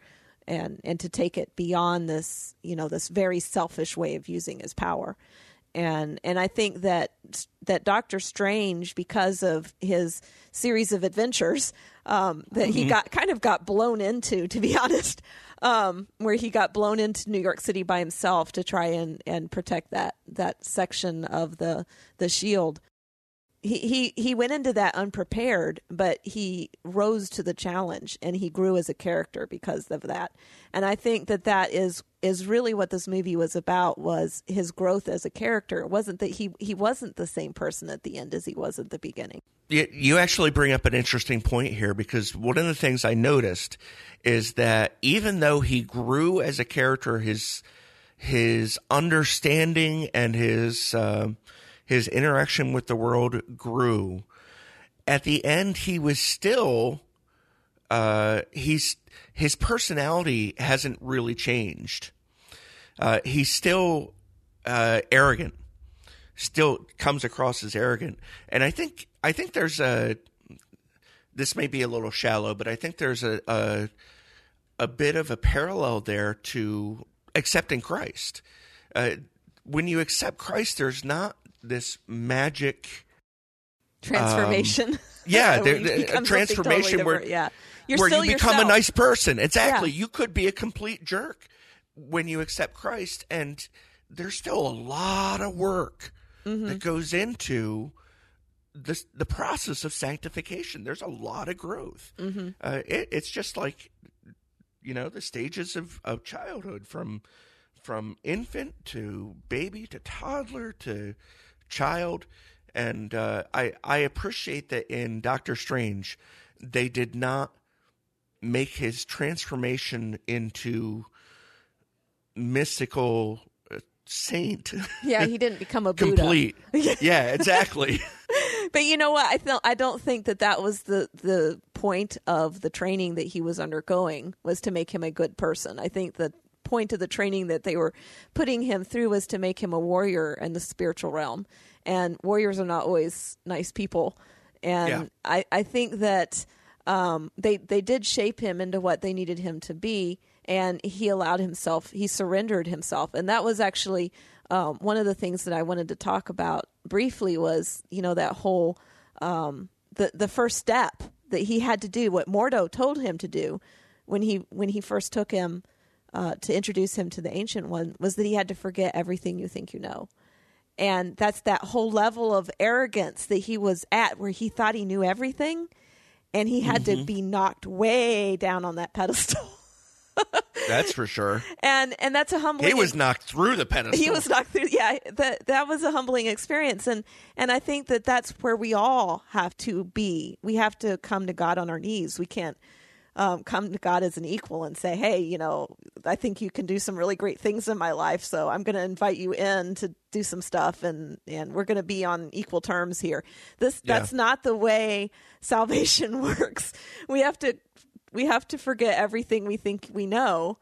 and and to take it beyond this you know this very selfish way of using his power and and I think that that Doctor Strange, because of his series of adventures, um, that he got kind of got blown into, to be [LAUGHS] honest, um, where he got blown into New York City by himself to try and, and protect that that section of the the shield. He, he he went into that unprepared, but he rose to the challenge and he grew as a character because of that. And I think that that is is really what this movie was about was his growth as a character. It wasn't that he he wasn't the same person at the end as he was at the beginning. You, you actually bring up an interesting point here because one of the things I noticed is that even though he grew as a character, his his understanding and his uh, his interaction with the world grew. At the end, he was still uh, he's his personality hasn't really changed. Uh, he's still uh, arrogant, still comes across as arrogant, and I think I think there's a this may be a little shallow, but I think there's a a, a bit of a parallel there to accepting Christ. Uh, when you accept Christ, there's not this magic transformation. Um, yeah, [LAUGHS] there, a transformation totally where yeah. You're where you become yourself. a nice person. Exactly. Yeah. You could be a complete jerk when you accept Christ, and there's still a lot of work Mm-hmm. that goes into this the process of sanctification. There's a lot of growth. Mm-hmm. Uh, it, it's just like you know the stages of, of childhood from from infant to baby to toddler to child and uh, I I appreciate that in Doctor Strange they did not make his transformation into mystical uh, saint Yeah, he didn't become a Buddha. complete. [LAUGHS] yeah, exactly. But you know what? I feel I don't think that that was the the point of the training that he was undergoing was to make him a good person. I think the point of the training that they were putting him through was to make him a warrior in the spiritual realm. And warriors are not always nice people. And Yeah. I, I think that um, they they did shape him into what they needed him to be, and he allowed himself. He surrendered himself, and that was actually um, one of the things that I wanted to talk about briefly. Was you know that whole um, the the first step that he had to do, what Mordo told him to do when he when he first took him uh, to introduce him to the ancient one, was that he had to forget everything you think you know. And that's that whole level of arrogance that he was at where he thought he knew everything and he had to be knocked way down on that [LAUGHS] pedestal. That's for sure. and and that's a humbling He was knocked through the pedestal. [LAUGHS] he was knocked through yeah that that was a humbling experience and and I think that that's where we all have to be. We have to come to God on our knees. We can't um, come to God as an equal and say, "Hey, you know, I think you can do some really great things in my life, so I'm going to invite you in to do some stuff, and and we're going to be on equal terms here." This Yeah. that's not the way [LAUGHS] salvation [LAUGHS] works. We have to we have to forget everything we think we know,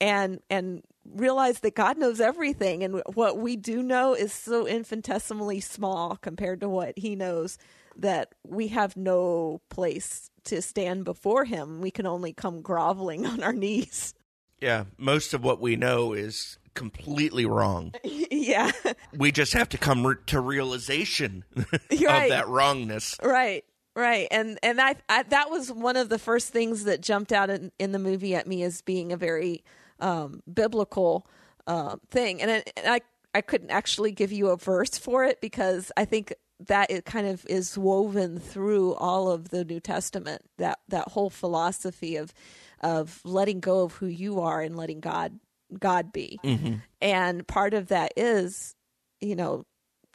and and realize that God knows everything, and what we do know is so infinitesimally small compared to what He knows that we have no place to stand before him. We can only come groveling [LAUGHS] on our knees. Yeah, most of what we know is completely wrong. [LAUGHS] yeah. We just have to come re- to realization [LAUGHS] right. of that wrongness. Right. Right. And and I, I that was one of the first things that jumped out in, in the movie at me as being a very um, biblical uh, thing. And, I, and I I couldn't actually give you a verse for it because I think that it kind of is woven through all of the New Testament. That that whole philosophy of of letting go of who you are and letting God God be. Mm-hmm. And part of that is, you know,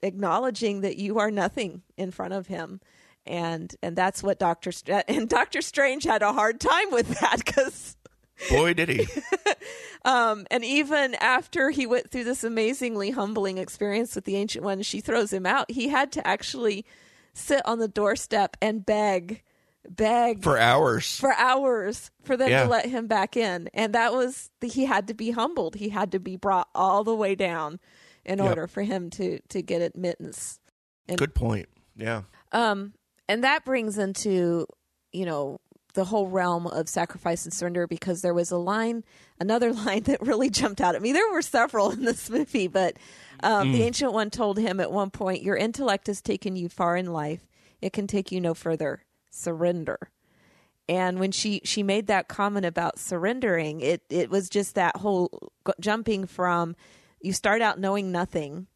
acknowledging that you are nothing in front of him. And and that's what Doctor Str- [LAUGHS] and Doctor Strange had a hard time with that because Boy, did he. [LAUGHS] um, and even after he went through this amazingly humbling experience with the Ancient One, she throws him out. He had to actually sit on the doorstep and beg, beg For hours. for hours for them Yeah. to let him back in. And that was he had to be humbled. He had to be brought all the way down in Yep. order for him to to get admittance. And, Good point. Yeah. Um, and that brings into you know the whole realm of sacrifice and surrender because there was a line, another [LAUGHS] line that really jumped out at me. There were several in this movie, but um, the ancient one told him at one point, "Your intellect has taken you far in life; it can take you no further. Surrender." And when she she made that comment about surrendering, it it was just that whole g- jumping from you start out knowing nothing,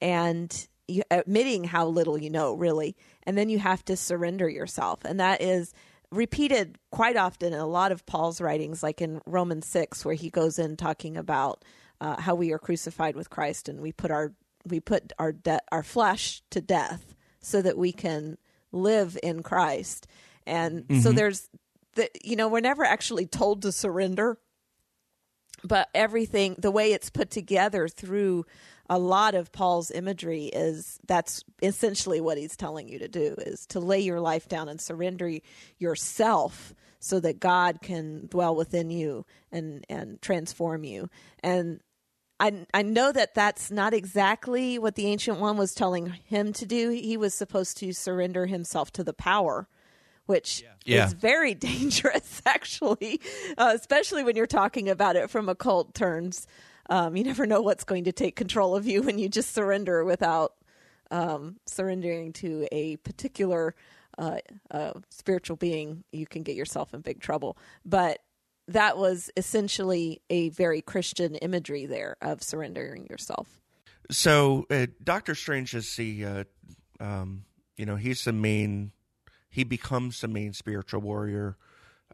and you admitting how little you know really, and then you have to surrender yourself, and that is repeated quite often in a lot of Paul's writings, like in Romans six, where he goes in talking about uh, how we are crucified with Christ, and we put our we put our de- our flesh to death so that we can live in Christ. And so there's the you know we're never actually told to surrender, but everything the way it's put together through a lot of Paul's imagery is that's essentially what he's telling you to do is to lay your life down and surrender yourself so that God can dwell within you and and transform you. And I I know that that's not exactly what the ancient one was telling him to do. He was supposed to surrender himself to the power, which Yeah. is very [LAUGHS] dangerous, actually, uh, especially when you're talking about it from occult terms. Um, you never know what's going to take control of you when you just surrender without um, surrendering to a particular uh, uh, spiritual being. You can get yourself in big trouble. But that was essentially a very Christian imagery there of surrendering yourself. So uh, Doctor Strange is the, uh, um, you know, he's the main. He becomes the main spiritual warrior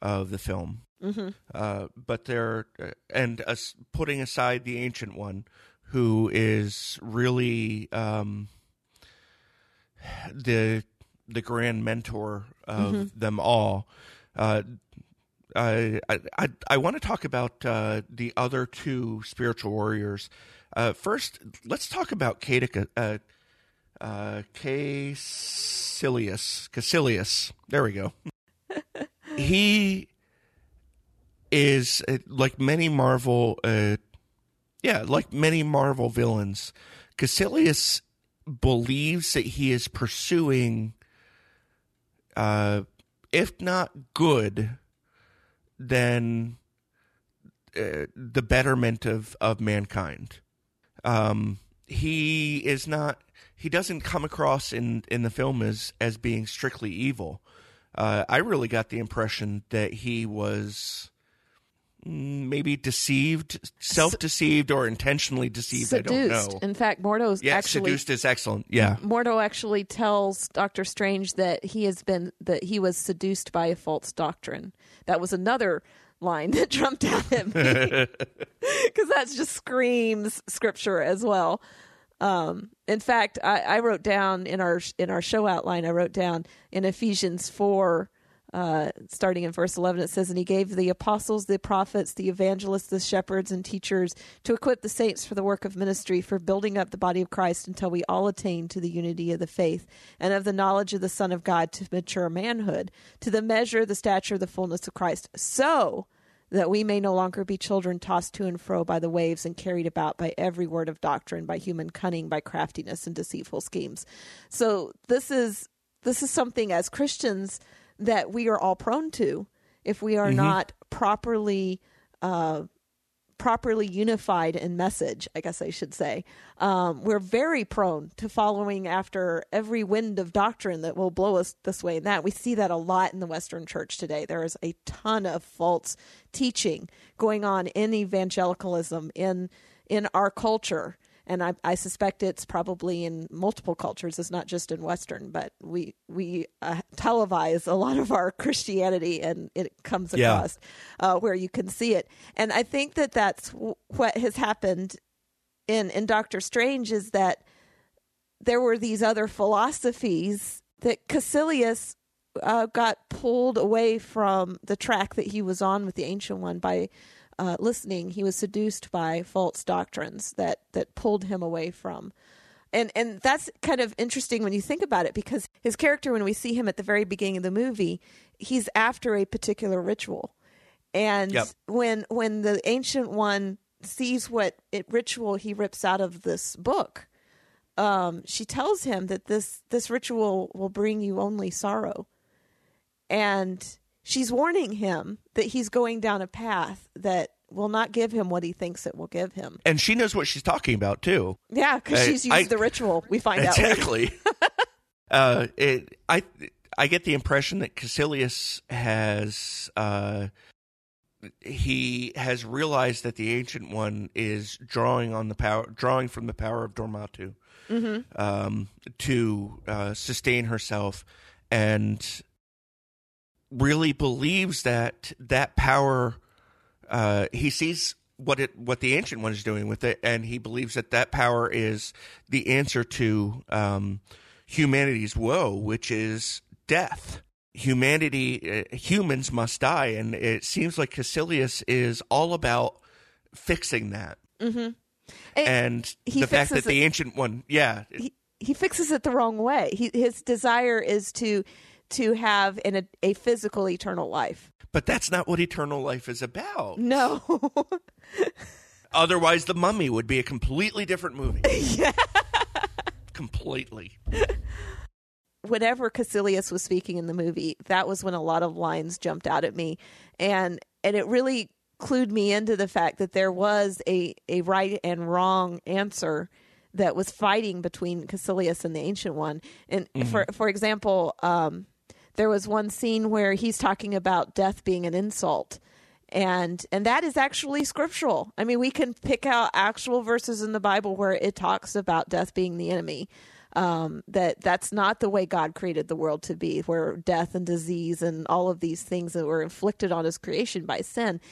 of the film. Mm-hmm. Uh, but they're uh, and us putting aside the ancient one, who is really um, the the grand mentor of them all. Uh, I I I want to talk about uh, the other two spiritual warriors. Uh, first, let's talk about Caedic, uh, uh, Kaecilius. Kaecilius. There we go. [LAUGHS] he is uh, like many Marvel. Uh, yeah, like many Marvel villains, Kaecilius believes that he is pursuing, uh, if not good, then uh, the betterment of of mankind. Um, he is not. He doesn't come across in in the film as as being strictly evil. Uh, I really got the impression that he was maybe deceived, self deceived, or intentionally deceived. I don't seduced. know. In fact, Mordo's yeah, actually seduced is excellent. Yeah, Mordo actually tells Doctor Strange that he has been that he was seduced by a false doctrine. That was another line [LAUGHS] that jumped out at me [LAUGHS] because that just screams scripture as well. Um, in fact, I, I wrote down in our in our show outline, I wrote down in Ephesians four, uh, starting in verse eleven, it says, "And he gave the apostles, the prophets, the evangelists, the shepherds, and teachers to equip the saints for the work of ministry, for building up the body of Christ, until we all attain to the unity of the faith and of the knowledge of the Son of God, to mature manhood, to the measure, the stature, the fullness of Christ, so." that we may no longer be children tossed to and fro by the waves and carried about by every word of doctrine, by human cunning, by craftiness and deceitful schemes. So this is this is something as Christians that we are all prone to if we are not properly uh, properly unified in message, I guess I should say. Um, we're very prone to following after every wind of doctrine that will blow us this way and that. We see that a lot in the Western church today. There is a ton of false teaching going on in evangelicalism in in our culture. And I, I suspect it's probably in multiple cultures. It's not just in Western, but we we uh, televise a lot of our [LAUGHS] Christianity, and it comes Yeah. across uh, where you can see it. And I think that that's w- what has happened in in Doctor Strange is that there were these other philosophies that Kaecilius uh, got pulled away from the track that he was on with the Ancient One by uh, listening. He was seduced by false doctrines that that pulled him away from. And and that's kind of interesting when you think about it because his character when we see him at the very beginning of the movie, he's after a particular ritual. And Yep. when when the ancient one sees what it, ritual he rips out of this book, um, she tells him that this this ritual will bring you only sorrow, and she's warning him that he's going down a path that will not give him what he thinks it will give him. And she knows what she's talking about too. Yeah, because she's used I- the ritual. We find out. Exactly. [LAUGHS] uh, it, I I get the impression that Kaecilius has uh, he has realized that the ancient one is drawing on the power, drawing from the power of Dormatu um, to uh, sustain herself, and really believes that that power. Uh, he sees what it what the ancient one is doing with it, and he believes that that power is the answer to um, humanity's woe, which is death. Humanity, uh, humans must die, and it seems like Kaecilius is all about fixing that. And And he the fact that fixes the it- ancient one, yeah, he, he fixes it the wrong way. He, his desire is to to have an, a, a physical eternal life. but that's not what eternal life is about. No. Otherwise, the Mummy would be a completely different movie. [LAUGHS] yeah, completely. whenever Kaecilius was speaking in the movie, that was when a lot of lines jumped out at me, and and it really clued me into the fact that there was a a right and wrong answer that was fighting between Kaecilius and the Ancient One. And for for example, um, there was one scene where he's talking about death being an insult. And and that is actually scriptural. I mean, we can pick out actual verses in the Bible where it talks about death being the enemy um, that that's not the way God created the world to be, where death and disease and all of these things that were inflicted on his creation by sin.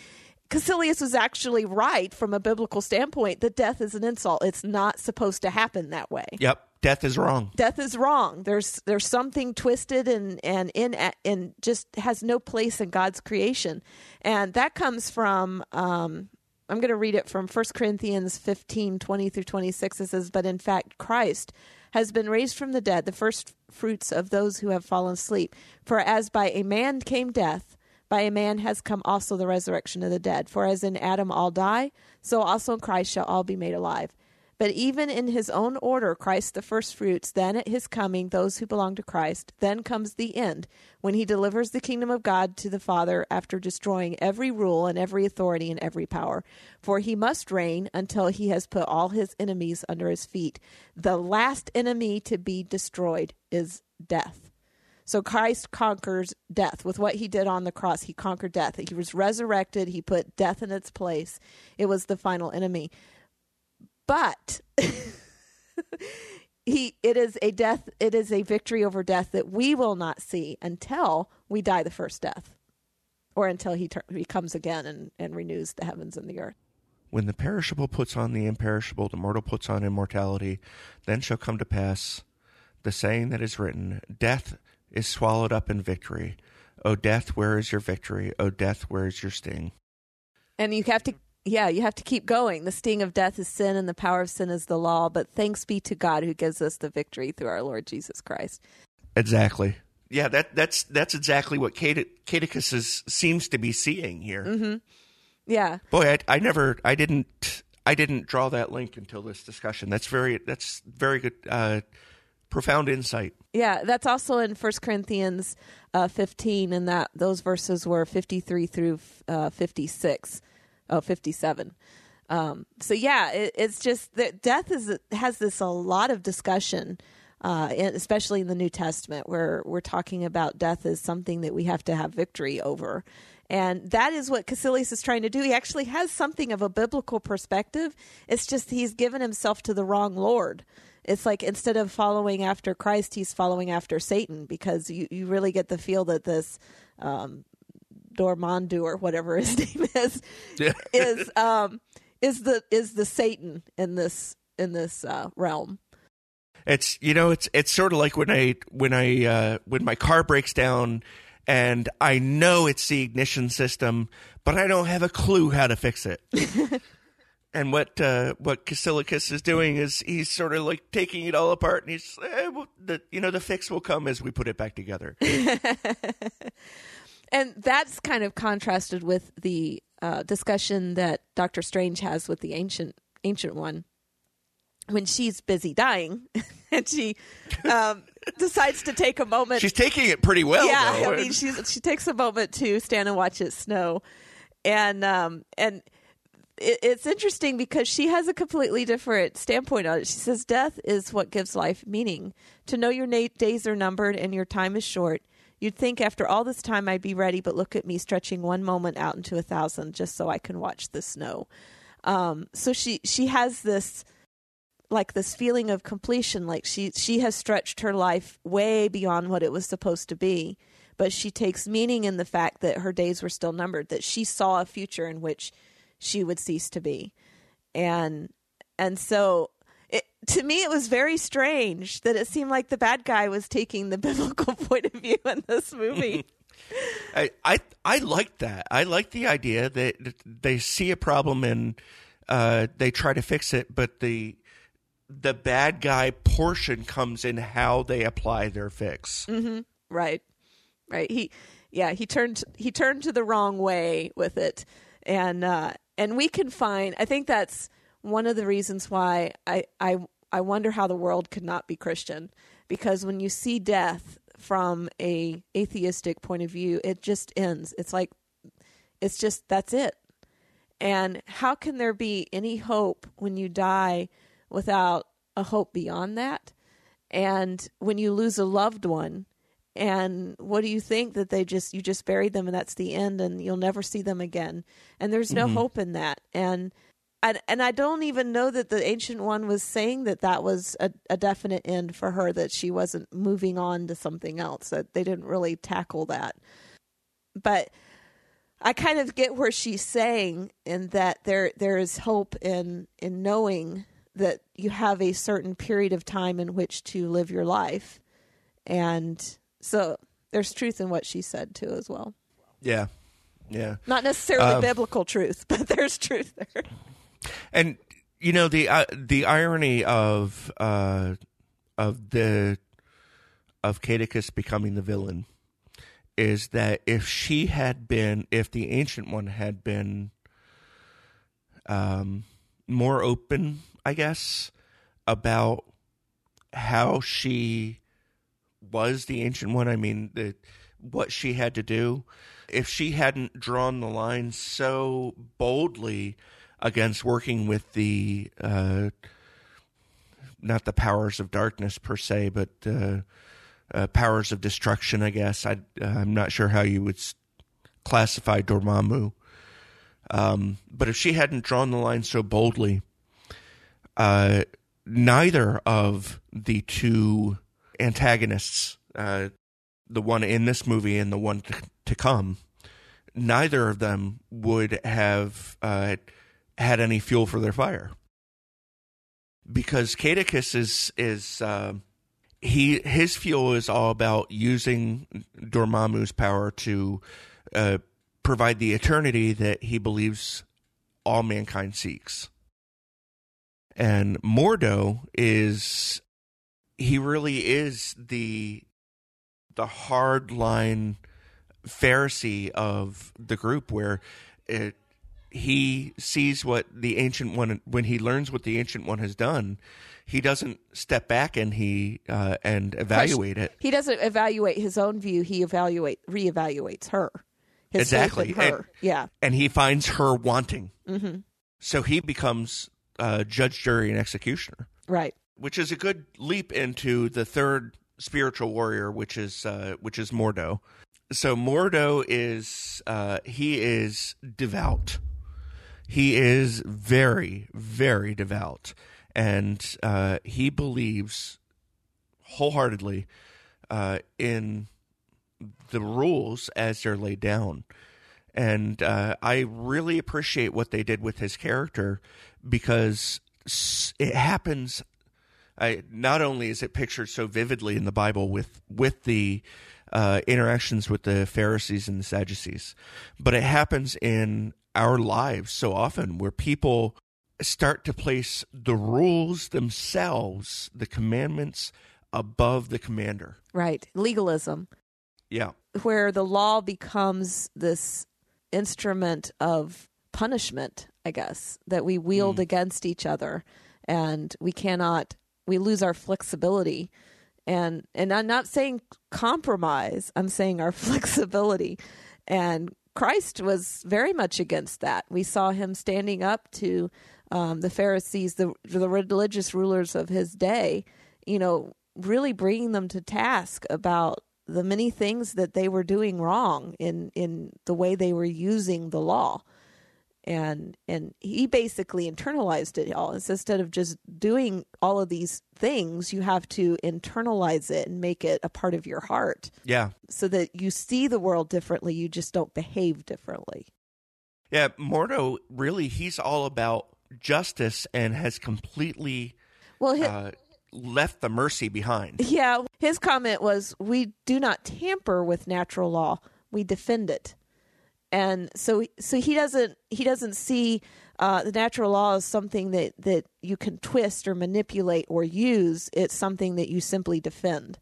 Kaecilius was actually right from a biblical standpoint that death is an insult. It's not supposed to happen that way. Yep, death is wrong. Death is wrong. There's there's something twisted and and in and just has no place in God's creation, and that comes from um, I'm going to read it from 1 Corinthians 15, 20 through 26. It says, But in fact, Christ has been raised from the dead, the first fruits of those who have fallen asleep. For as by a man came death, by a man has come also the resurrection of the dead. For as in Adam all die, so also in Christ shall all be made alive. But even in his own order, Christ the first fruits, then at his coming, those who belong to Christ, then comes the end, when he delivers the kingdom of God to the Father after destroying every rule and every authority and every power. For he must reign until he has put all his enemies under his feet. The last enemy to be destroyed is death. So Christ conquers death with what he did on the cross. He conquered death. He was resurrected. He put death in its place. It was the final enemy. But [LAUGHS] he it is a death it is a victory over death that we will not see until we die the first death or until he, tur- he comes again and, and renews the heavens and the earth. When the perishable puts on the imperishable, the mortal puts on immortality, then shall come to pass the saying that is written Death is swallowed up in victory. O death, where is your victory? O death, where is your sting? And you have to, yeah, you have to keep going. The sting of death is sin, and the power of sin is the law. But thanks be to God who gives us the victory through our Lord Jesus Christ. Exactly. Yeah, that that's that's exactly what Cate- Catechus is, seems to be seeing here. Yeah, Boy, I, I never, I didn't, I didn't draw that link until this discussion. That's very, that's very good, uh, profound insight. yeah. That's also in First Corinthians uh, fifteen, and that those verses were fifty three through uh, fifty six, oh, 57. Um, so yeah, it, it's just that death is has this a lot of discussion. Uh, especially in the New Testament, where we're talking about death as something that we have to have victory over. And that is what Kaecilius is trying to do. He actually has something of a biblical perspective. It's just he's given himself to the wrong Lord. It's like instead of following after Christ, he's following after Satan because you, you really get the feel that this um, Dormandu or whatever his [LAUGHS] name is Yeah. is um, is the is the Satan in this in this uh, realm. It's you know it's it's sort of like when I when I uh, when my car breaks down and I know it's the ignition system, but I don't have a clue how to fix it. [LAUGHS] and what uh, what Casilicus is doing is he's sort of like taking it all apart, and he's eh, well, the you know the fix will come as we put it back together. [LAUGHS] And that's kind of contrasted with the uh, discussion that Doctor Strange has with the ancient ancient one, when she's busy dying [LAUGHS] and she um, decides to take a moment She's taking it pretty well. yeah, though. I mean, she takes a moment to stand and watch it snow, and um and it, it's interesting because she has a completely different standpoint on it. She says, "Death is what gives life meaning. To know your na- days are numbered and your time is short." You'd think after all this time I'd be ready, but look at me stretching one moment out into a thousand just so I can watch the snow. Um, so she she has this like this feeling of completion like she she has stretched her life way beyond what it was supposed to be but she takes meaning in the fact that her days were still numbered that she saw a future in which she would cease to be and and so it, to me it was very strange that it seemed like the bad guy was taking the [LAUGHS] biblical point of view in this movie. [LAUGHS] I, I I like that. I like the idea that they see a problem and uh, they try to fix it, but the the bad guy portion comes in how they apply their fix. right. Right. He yeah he turned he turned to the wrong way with it. And uh and we can find i think that's one of the reasons why i i i wonder how the world could not be christian. Because when you see death from a atheistic point of view it just ends. It's like it's just that's it. And how can there be any hope when you die without a hope beyond that? And when you lose a loved one and what do you think that they just you just buried them and that's the end and you'll never see them again? And there's no mm-hmm. hope in that. And and, and I don't even know that the ancient one was saying that that was a, a definite end for her that she wasn't moving on to something else that they didn't really tackle that but I kind of get where she's saying in that there there is hope in in knowing that you have a certain period of time in which to live your life. And so there's truth in what she said too as well. Yeah, yeah. Not necessarily Um, biblical truth, [LAUGHS] but there's truth there. And you know the uh, the irony of uh, of the of Cadicus becoming the villain is that if she had been, if the ancient one had been um, more open, I guess, about how she was the ancient one. I mean, the, what she had to do. If she hadn't drawn the line so boldly against working with the uh, not the powers of darkness per se, but uh, uh, powers of destruction, I guess. I, I'm not sure how you would classify Dormammu. Um, but if she hadn't drawn the line so boldly, uh, neither of the two antagonists, uh, the one in this movie and the one to, to come, neither of them would have uh, had any fuel for their fire. Because Cadicus is is uh, he his fuel is all about using Dormammu's power to uh, provide the eternity that he believes all mankind seeks. And Mordo is he really is the the hard line Pharisee of the group where it, he sees what the ancient one when he learns what the ancient one has done he doesn't step back and he uh, and evaluate it He doesn't evaluate his own view, he evaluate reevaluates her. Exactly. her. And- yeah. and he finds her wanting hmm so he becomes uh, judge jury and executioner Right. which is a good leap into the third spiritual warrior, which is uh, which is Mordo. So Mordo is uh, he is devout. He is very very devout, and uh, he believes wholeheartedly uh, in the rules as they're laid down. And uh, I really appreciate what they did with his character because it happens I, not only is it pictured so vividly in the Bible with with the uh, interactions with the Pharisees and the Sadducees, but it happens in our lives so often where people start to place the rules themselves, the commandments, above the commander. Right. Legalism. Yeah, where the law becomes this instrument of punishment, I guess, that we wield mm. against each other. and we cannot we lose our flexibility and and I'm not saying compromise I'm saying our [LAUGHS] flexibility and Christ was very much against that. We saw him standing up to um, the Pharisees the the religious rulers of his day you know really bringing them to task about the many things that they were doing wrong in in the way they were using the law and and he basically internalized it all it's instead of just doing all of these things you have to internalize it and make it a part of your heart Yeah. so that you see the world differently you just don't behave differently Yeah, Mordo really he's all about justice and has completely well hi- uh, left the mercy behind. Yeah, his comment was, "We do not tamper with natural law; we defend it." And so, so he doesn't he doesn't see uh, the natural law as something that that you can twist or manipulate or use. It's something that you simply defend.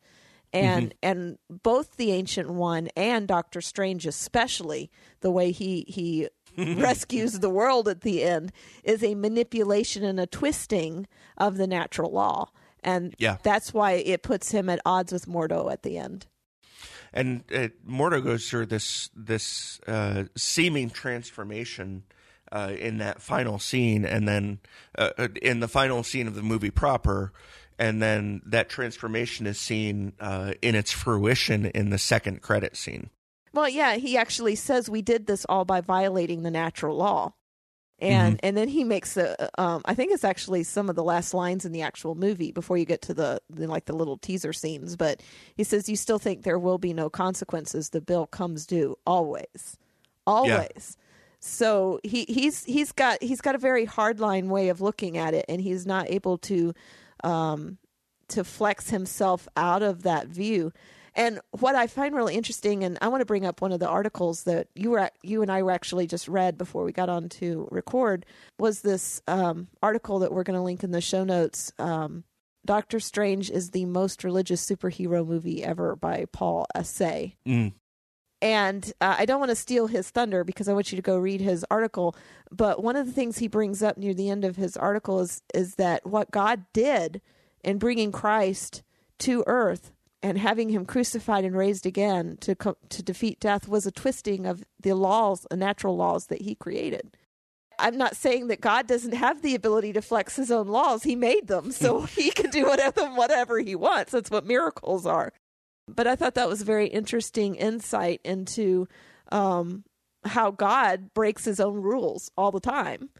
And and both the ancient one and Doctor Strange, especially the way he he [LAUGHS] rescues the world at the end, is a manipulation and a twisting of the natural law. And Yeah. that's why it puts him at odds with Mordo at the end. And uh, Mordo goes through this this uh, seeming transformation uh, in that final scene, and then uh, uh, in the final scene of the movie proper, and then that transformation is seen uh, in its fruition in the second credit scene. Well, yeah, he actually says we did this all by violating the natural law. And and then he makes a um I think it's actually some of the last lines in the actual movie before you get to the, the like the little teaser scenes, but he says you still think there will be no consequences the bill comes due always. Always. So he he's he's got he's got a very hardline way of looking at it and he's not able to um to flex himself out of that view. And what I find really interesting, and I want to bring up one of the articles that you were you and I were actually just read before we got on to record, was this um, article that we're going to link in the show notes. Um, Doctor Strange is the most religious superhero movie ever by Paul Asay. Mm. And uh, I don't want to steal his thunder because I want you to go read his article. But one of the things he brings up near the end of his article is is that what God did in bringing Christ to earth and having him crucified and raised again to co- to defeat death was a twisting of the laws, the natural laws that he created. I'm not saying that God doesn't have the ability to flex his own laws. He made them, so [LAUGHS] he can do whatever whatever he wants. That's what miracles are. But I thought that was a very interesting insight into um, how God breaks his own rules all the time,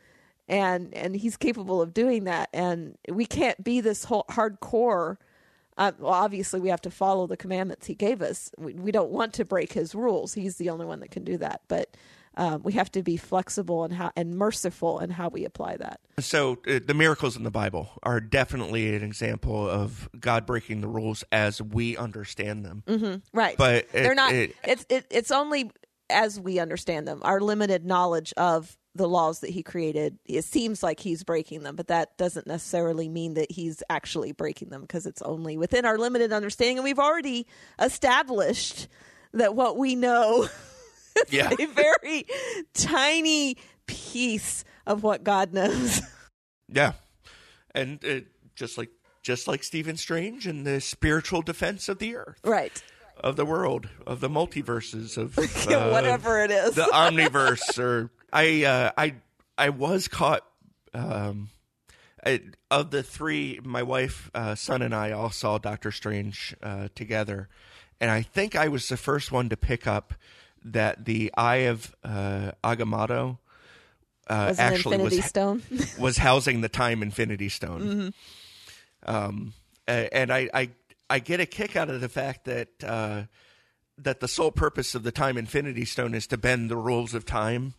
and and he's capable of doing that. And we can't be this whole hardcore. Uh, well, obviously, we have to follow the commandments he gave us. We, we don't want to break his rules. He's the only one that can do that. But um, we have to be flexible and how and merciful in how we apply that. So uh, the miracles in the Bible are definitely an example of God breaking the rules as we understand them. Right. But it- they're not. it- it's it, it's only as we understand them, our limited knowledge of the laws that he created. It seems like he's breaking them, but that doesn't necessarily mean that he's actually breaking them because it's only within our limited understanding, and we've already established that what we know [LAUGHS] Yeah. a very tiny piece of what God knows. [LAUGHS] Yeah, and uh, just like just like Stephen Strange and the spiritual defense of the earth, right. of the world, of the multiverses, of [LAUGHS] uh, Whatever it is. the omniverse. Or I, uh, I, I was caught. Um, I, of the three, my wife, uh, son, and I all saw Doctor Strange uh, together, and I think I was the first one to pick up that the Eye of uh, Agamotto uh, was actually was stone. [LAUGHS] was housing the time infinity stone um and I, I i get a kick out of the fact that uh that the sole purpose of the time infinity stone is to bend the rules of time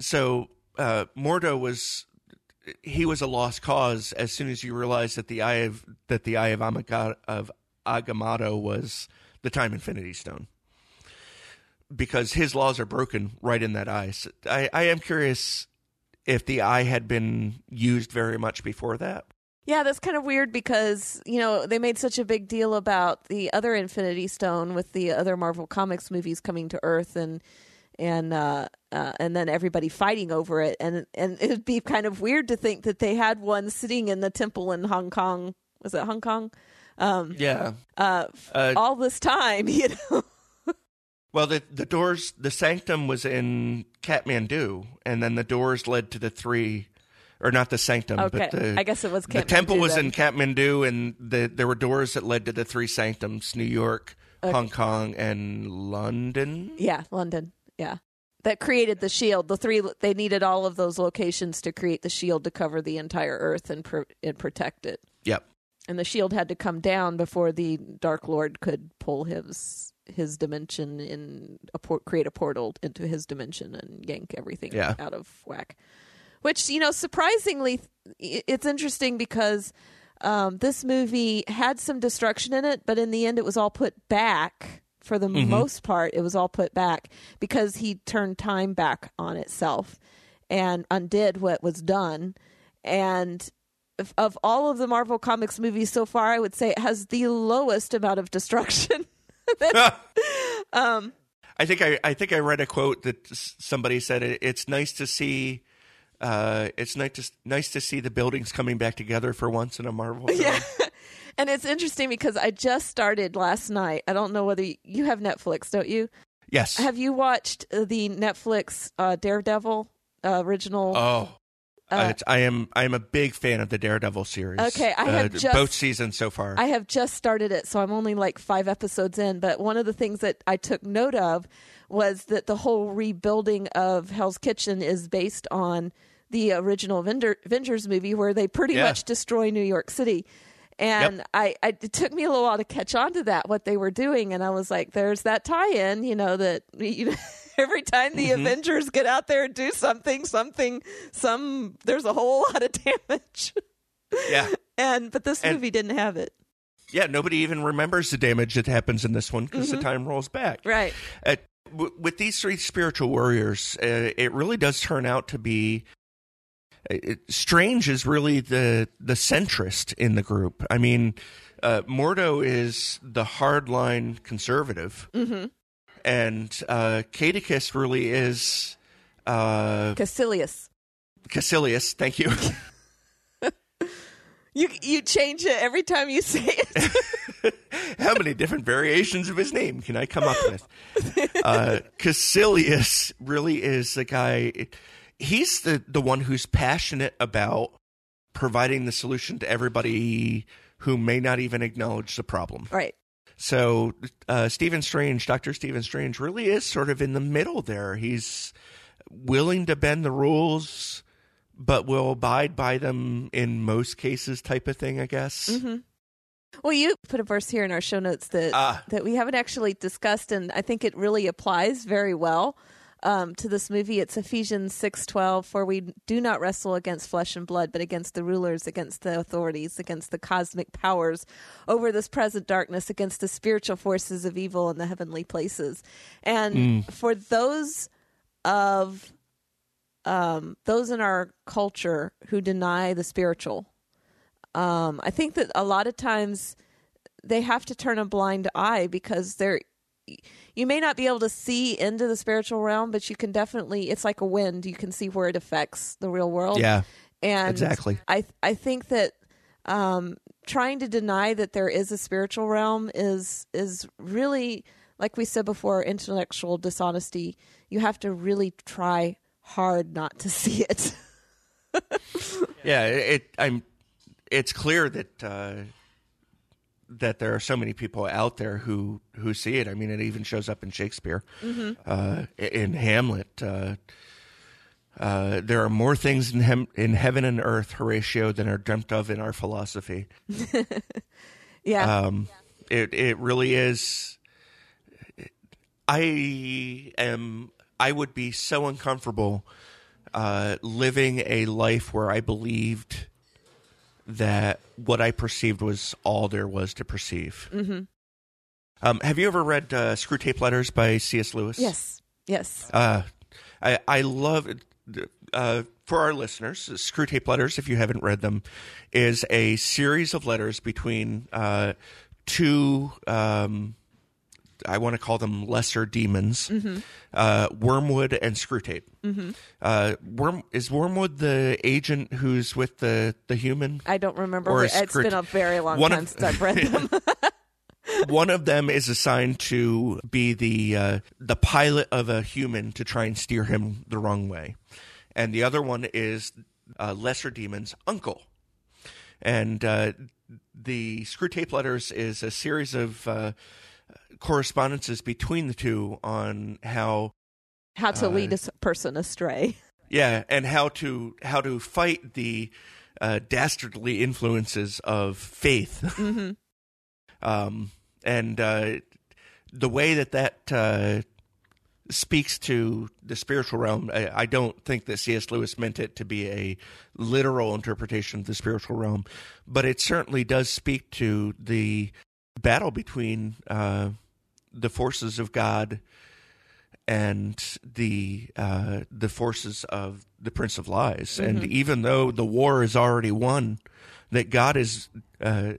so uh mordo was he was a lost cause as soon as you realize that the eye of that the eye of, Amaga, of agamotto was the time infinity stone because his laws are broken right in that eye. So I, I am curious if the eye had been used very much before that. Yeah, that's kind of weird because, you know, they made such a big deal about the other Infinity Stone with the other Marvel Comics movies coming to Earth and and uh, uh, and then everybody fighting over it, and and it'd be kind of weird to think that they had one sitting in the temple in Hong Kong. Was it Hong Kong? Yeah. Uh, Uh, all this time, [LAUGHS] you know. Well, the the doors, the sanctum was in Kathmandu, and then the doors led to the three, or not the sanctum, Okay, but the I guess it was the temple was then. in Kathmandu, and the there were doors that led to the three sanctums: New York, Hong Kong, and London. Yeah, London. Yeah. That created the shield. The three they needed all of those locations to create the shield to cover the entire earth and pro- and protect it. Yep. And the shield had to come down before the Dark Lord could pull his his dimension in a por- create a portal into his dimension and yank everything Yeah. out of whack. Which you know, surprisingly, it's interesting because um, this movie had some destruction in it, but in the end, it was all put back. For the most part, it was all put back because he turned time back on itself and undid what was done. And of- of all of the Marvel Comics movies so far, I would say it has the lowest amount of destruction. [LAUGHS] [LAUGHS] I think I, I think I read a quote that somebody said it, it's nice to see uh, it's nice to nice to see the buildings coming back together for once in a Marvel [LAUGHS] film. Yeah. And it's interesting because I just started last night. I don't know whether you, you have Netflix, don't you? Yes. Have you watched the Netflix uh, Daredevil uh, original? oh. Uh, I am I am a big fan of the Daredevil series. Okay, I have uh, just- both seasons so far. I have just started it, so I'm only like five episodes in. But one of the things that I took note of was that the whole rebuilding of Hell's Kitchen is based on the original Avenger, Avengers movie, where they pretty Yeah. much destroy New York City. And I, I, it took me a little while to catch on to that, what they were doing, and I was like, "There's that tie-in, you know, that [LAUGHS] you know, every time the Mm-hmm. Avengers get out there and do something, something, some, there's a whole [LAUGHS] lot of damage." yeah. and but this And- movie didn't have it, Yeah, nobody even remembers the damage that happens in this one because the time rolls back. Mm-hmm. right? Uh, w- with these three spiritual warriors, uh, it really does turn out to be. It, Strange is really the the centrist in the group. I mean, uh, Mordo is the hardline conservative, mm-hmm. and uh, Cadicus really is uh, Kaecilius. Kaecilius. Thank you. [LAUGHS] You you change it every time you say it. [LAUGHS] How many different variations of his name can I come up with? [LAUGHS] Uh, Kaecilius really is the guy. He's the, the one who's passionate about providing the solution to everybody who may not even acknowledge the problem. right. So, uh, Stephen Strange, Dr. Stephen Strange, really is sort of in the middle there. He's willing to bend the rules, but will abide by them in most cases, type of thing, I guess. Well, you put a verse here in our show notes that Ah. that we haven't actually discussed, and I think it really applies very well um, to this movie. It's Ephesians six twelve. For we do not wrestle against flesh and blood, but against the rulers, against the authorities, against the cosmic powers over this present darkness, against the spiritual forces of evil in the heavenly places. And for those of um, those in our culture who deny the spiritual, um, I think that a lot of times they have to turn a blind eye because they're you may not be able to see into the spiritual realm, but you can definitely it's like a wind. You can see where it affects the real world. Yeah. And Exactly. I I think that um, trying to deny that there is a spiritual realm is is really like we said before, intellectual dishonesty. You have to really try hard not to [LAUGHS] see it. Yeah, it. I'm. It's clear that uh, that there are so many people out there who who see it. I mean, it even shows up in Shakespeare, uh, in Hamlet. Uh, uh, there are more things in hem- in heaven and earth, Horatio, than are dreamt of in our philosophy. [LAUGHS] yeah. Um, it it really is. I am. I would be so uncomfortable uh, living a life where I believed that what I perceived was all there was to perceive. Mm-hmm. Um, have you ever read uh, Screwtape Letters by C.S. Lewis? yes. Yes. Uh, I I love it. Uh, for our listeners, Screwtape Letters, if you haven't read them, is a series of letters between uh, two um, I want to call them lesser demons, uh, Wormwood and Screwtape. Mm-hmm. Uh, Worm is Wormwood the agent who's with the the human? I don't remember. Or It's been a very long One time of- since I've read [LAUGHS] them. [LAUGHS] One of them is assigned to be the uh, the pilot of a human to try and steer him the wrong way, and the other one is uh, lesser demon's uncle. And uh, the screwtape letters is a series of uh, correspondences between the two on how How to Uh, lead a person astray. [LAUGHS] yeah, and how to how to fight the uh, dastardly influences of faith. [LAUGHS] hmm um, and uh, the way that that uh, speaks to the spiritual realm, I, I don't think that C.S. Lewis meant it to be a literal interpretation of the spiritual realm, but it certainly does speak to the battle between uh, the forces of God and the uh, the forces of the Prince of Lies. And even though the war is already won, that God is uh,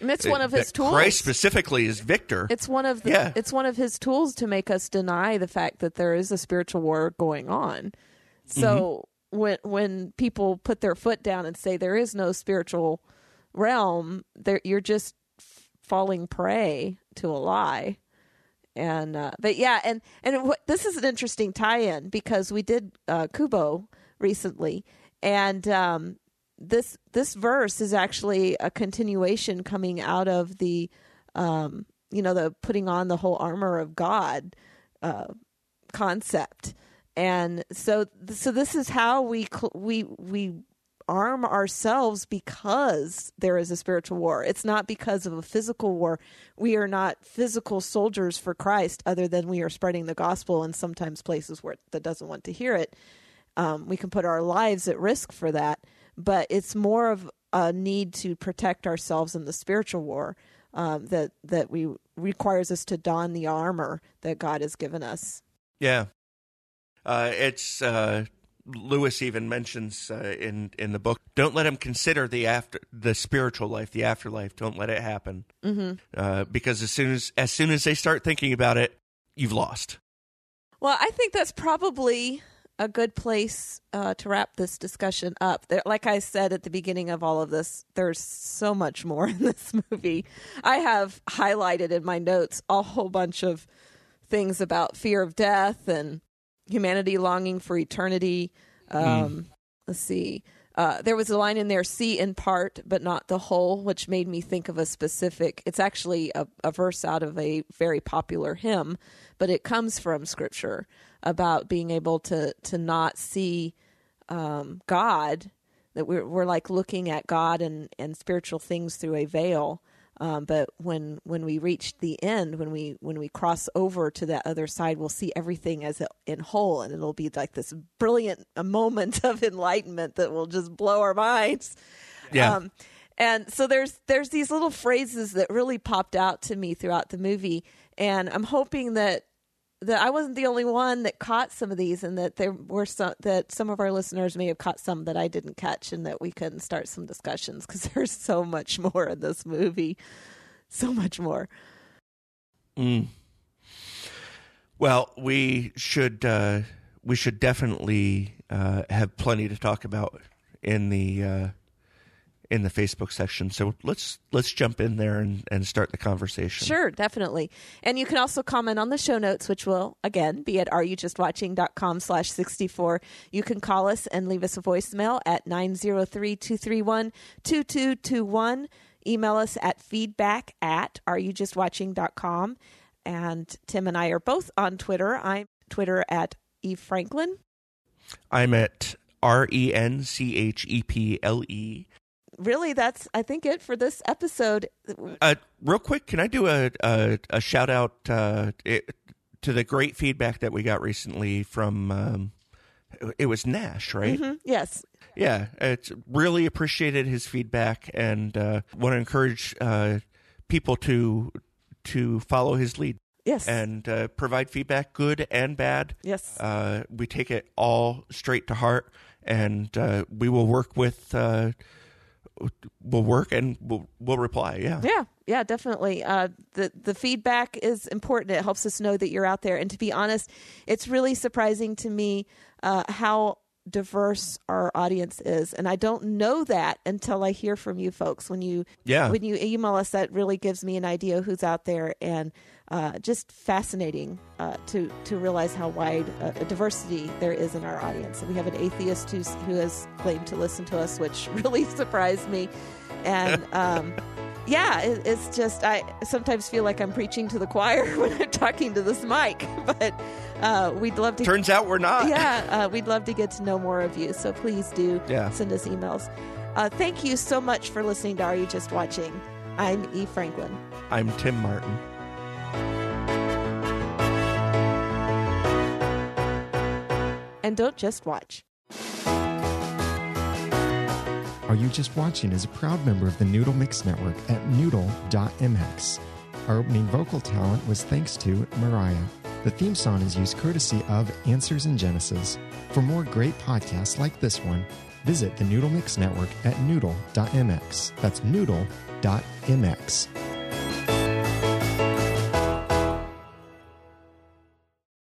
And it's one of his tools. Christ specifically is victor. It's one of the, Yeah. it's one of his tools to make us deny the fact that there is a spiritual war going on. So Mm-hmm. when when people put their foot down and say there is no spiritual realm, there you're just falling prey to a lie. And uh, but yeah, and and this is an interesting tie-in because we did uh, Kubo recently, and um, this this verse is actually a continuation coming out of the um, you know the putting on the whole armor of God uh, concept, and so so this is how we cl- we we arm ourselves because there is a spiritual war. It's not because of a physical war. We are not physical soldiers for Christ, other than we are spreading the gospel in sometimes places where that doesn't want to hear it. Um, we can put our lives at risk for that, but it's more of a need to protect ourselves in the spiritual war um, that that we requires us to don the armor that God has given us. yeah, uh, it's uh, Lewis even mentions uh, in in the book. Don't let him consider the after the spiritual life, the afterlife. Don't let it happen, Mm-hmm. uh, because as soon as as soon as they start thinking about it, you've lost. Well, I think that's probably a good place uh, to wrap this discussion up. There, like I said at the beginning of all of this, there's so much more [LAUGHS] in this movie. I have highlighted in my notes a whole bunch of things about fear of death and humanity longing for eternity. Um, Let's see. Uh, there was a line in there, see in part, but not the whole, which made me think of a specific. It's actually a, a verse out of a very popular hymn, but it comes from scripture about being able to to not see um, God. That we're we're like looking at God and, and spiritual things through a veil. Um, but when when we reach the end, when we when we cross over to that other side, we'll see everything as a, in whole, and it'll be like this brilliant a moment [LAUGHS] of enlightenment that will just blow our minds. Yeah. Um, and so there's there's these little phrases that really popped out to me throughout the movie, and I'm hoping that that I wasn't the only one that caught some of these, and that there were some that some of our listeners may have caught some that I didn't catch, and that we can start some discussions because [LAUGHS] there's so much more in this movie, so much more. Mm. Well, we should uh, we should definitely uh, have plenty to talk about in the uh, in the Facebook section. So let's let's jump in there and, and start the conversation. Sure, definitely. And you can also comment on the show notes, which will, again, be at areyoujustwatching.com slash 64. You can call us and leave us a voicemail at 903-231-2221. Email us at feedback at areyoujustwatching.com. And Tim and I are both on Twitter. I'm Twitter at Eve Franklin. I'm at R E N C H E P L E. Really, that's, I think, it for this episode. Uh, real quick, can I do a a, a shout out uh, it, to the great feedback that we got recently from um, it was Nash, right? Mhm, Yes. Yeah, it's really appreciated his feedback and uh, want to encourage uh, people to to follow his lead Yes. and uh, provide feedback, good and bad. yes. Uh, we take it all straight to heart, and uh, we will work with. We'll work and we'll we'll reply. Yeah. Yeah, yeah, definitely. Uh, the the feedback is important. It helps us know that you're out there. And to be honest, it's really surprising to me uh, how diverse our audience is and i don't know that until i hear from you folks when you Yeah. when you email us that really gives me an idea who's out there and uh, just fascinating uh, to to realize how wide uh, a diversity there is in our audience and we have an atheist who's, who has claimed to listen to us which [LAUGHS] really surprised me and [LAUGHS] um, yeah it, it's just i sometimes feel like i'm preaching to the choir [LAUGHS] when i'm talking to this mic but uh, we'd love to Turns out we're not. yeah, uh, we'd love to get to know more of you. So please do Yeah. send us emails. Uh, thank you so much for listening to Are You Just Watching? I'm E. Franklin. I'm Tim Martin. And don't just watch. Are You Just Watching is a proud member of the Noodle Mix Network at noodle.mx. Our opening vocal talent was thanks to Mariah. The theme song is used courtesy of Answers in Genesis. For more great podcasts like this one, visit the Noodle Mix Network at noodle.mx. That's noodle.mx.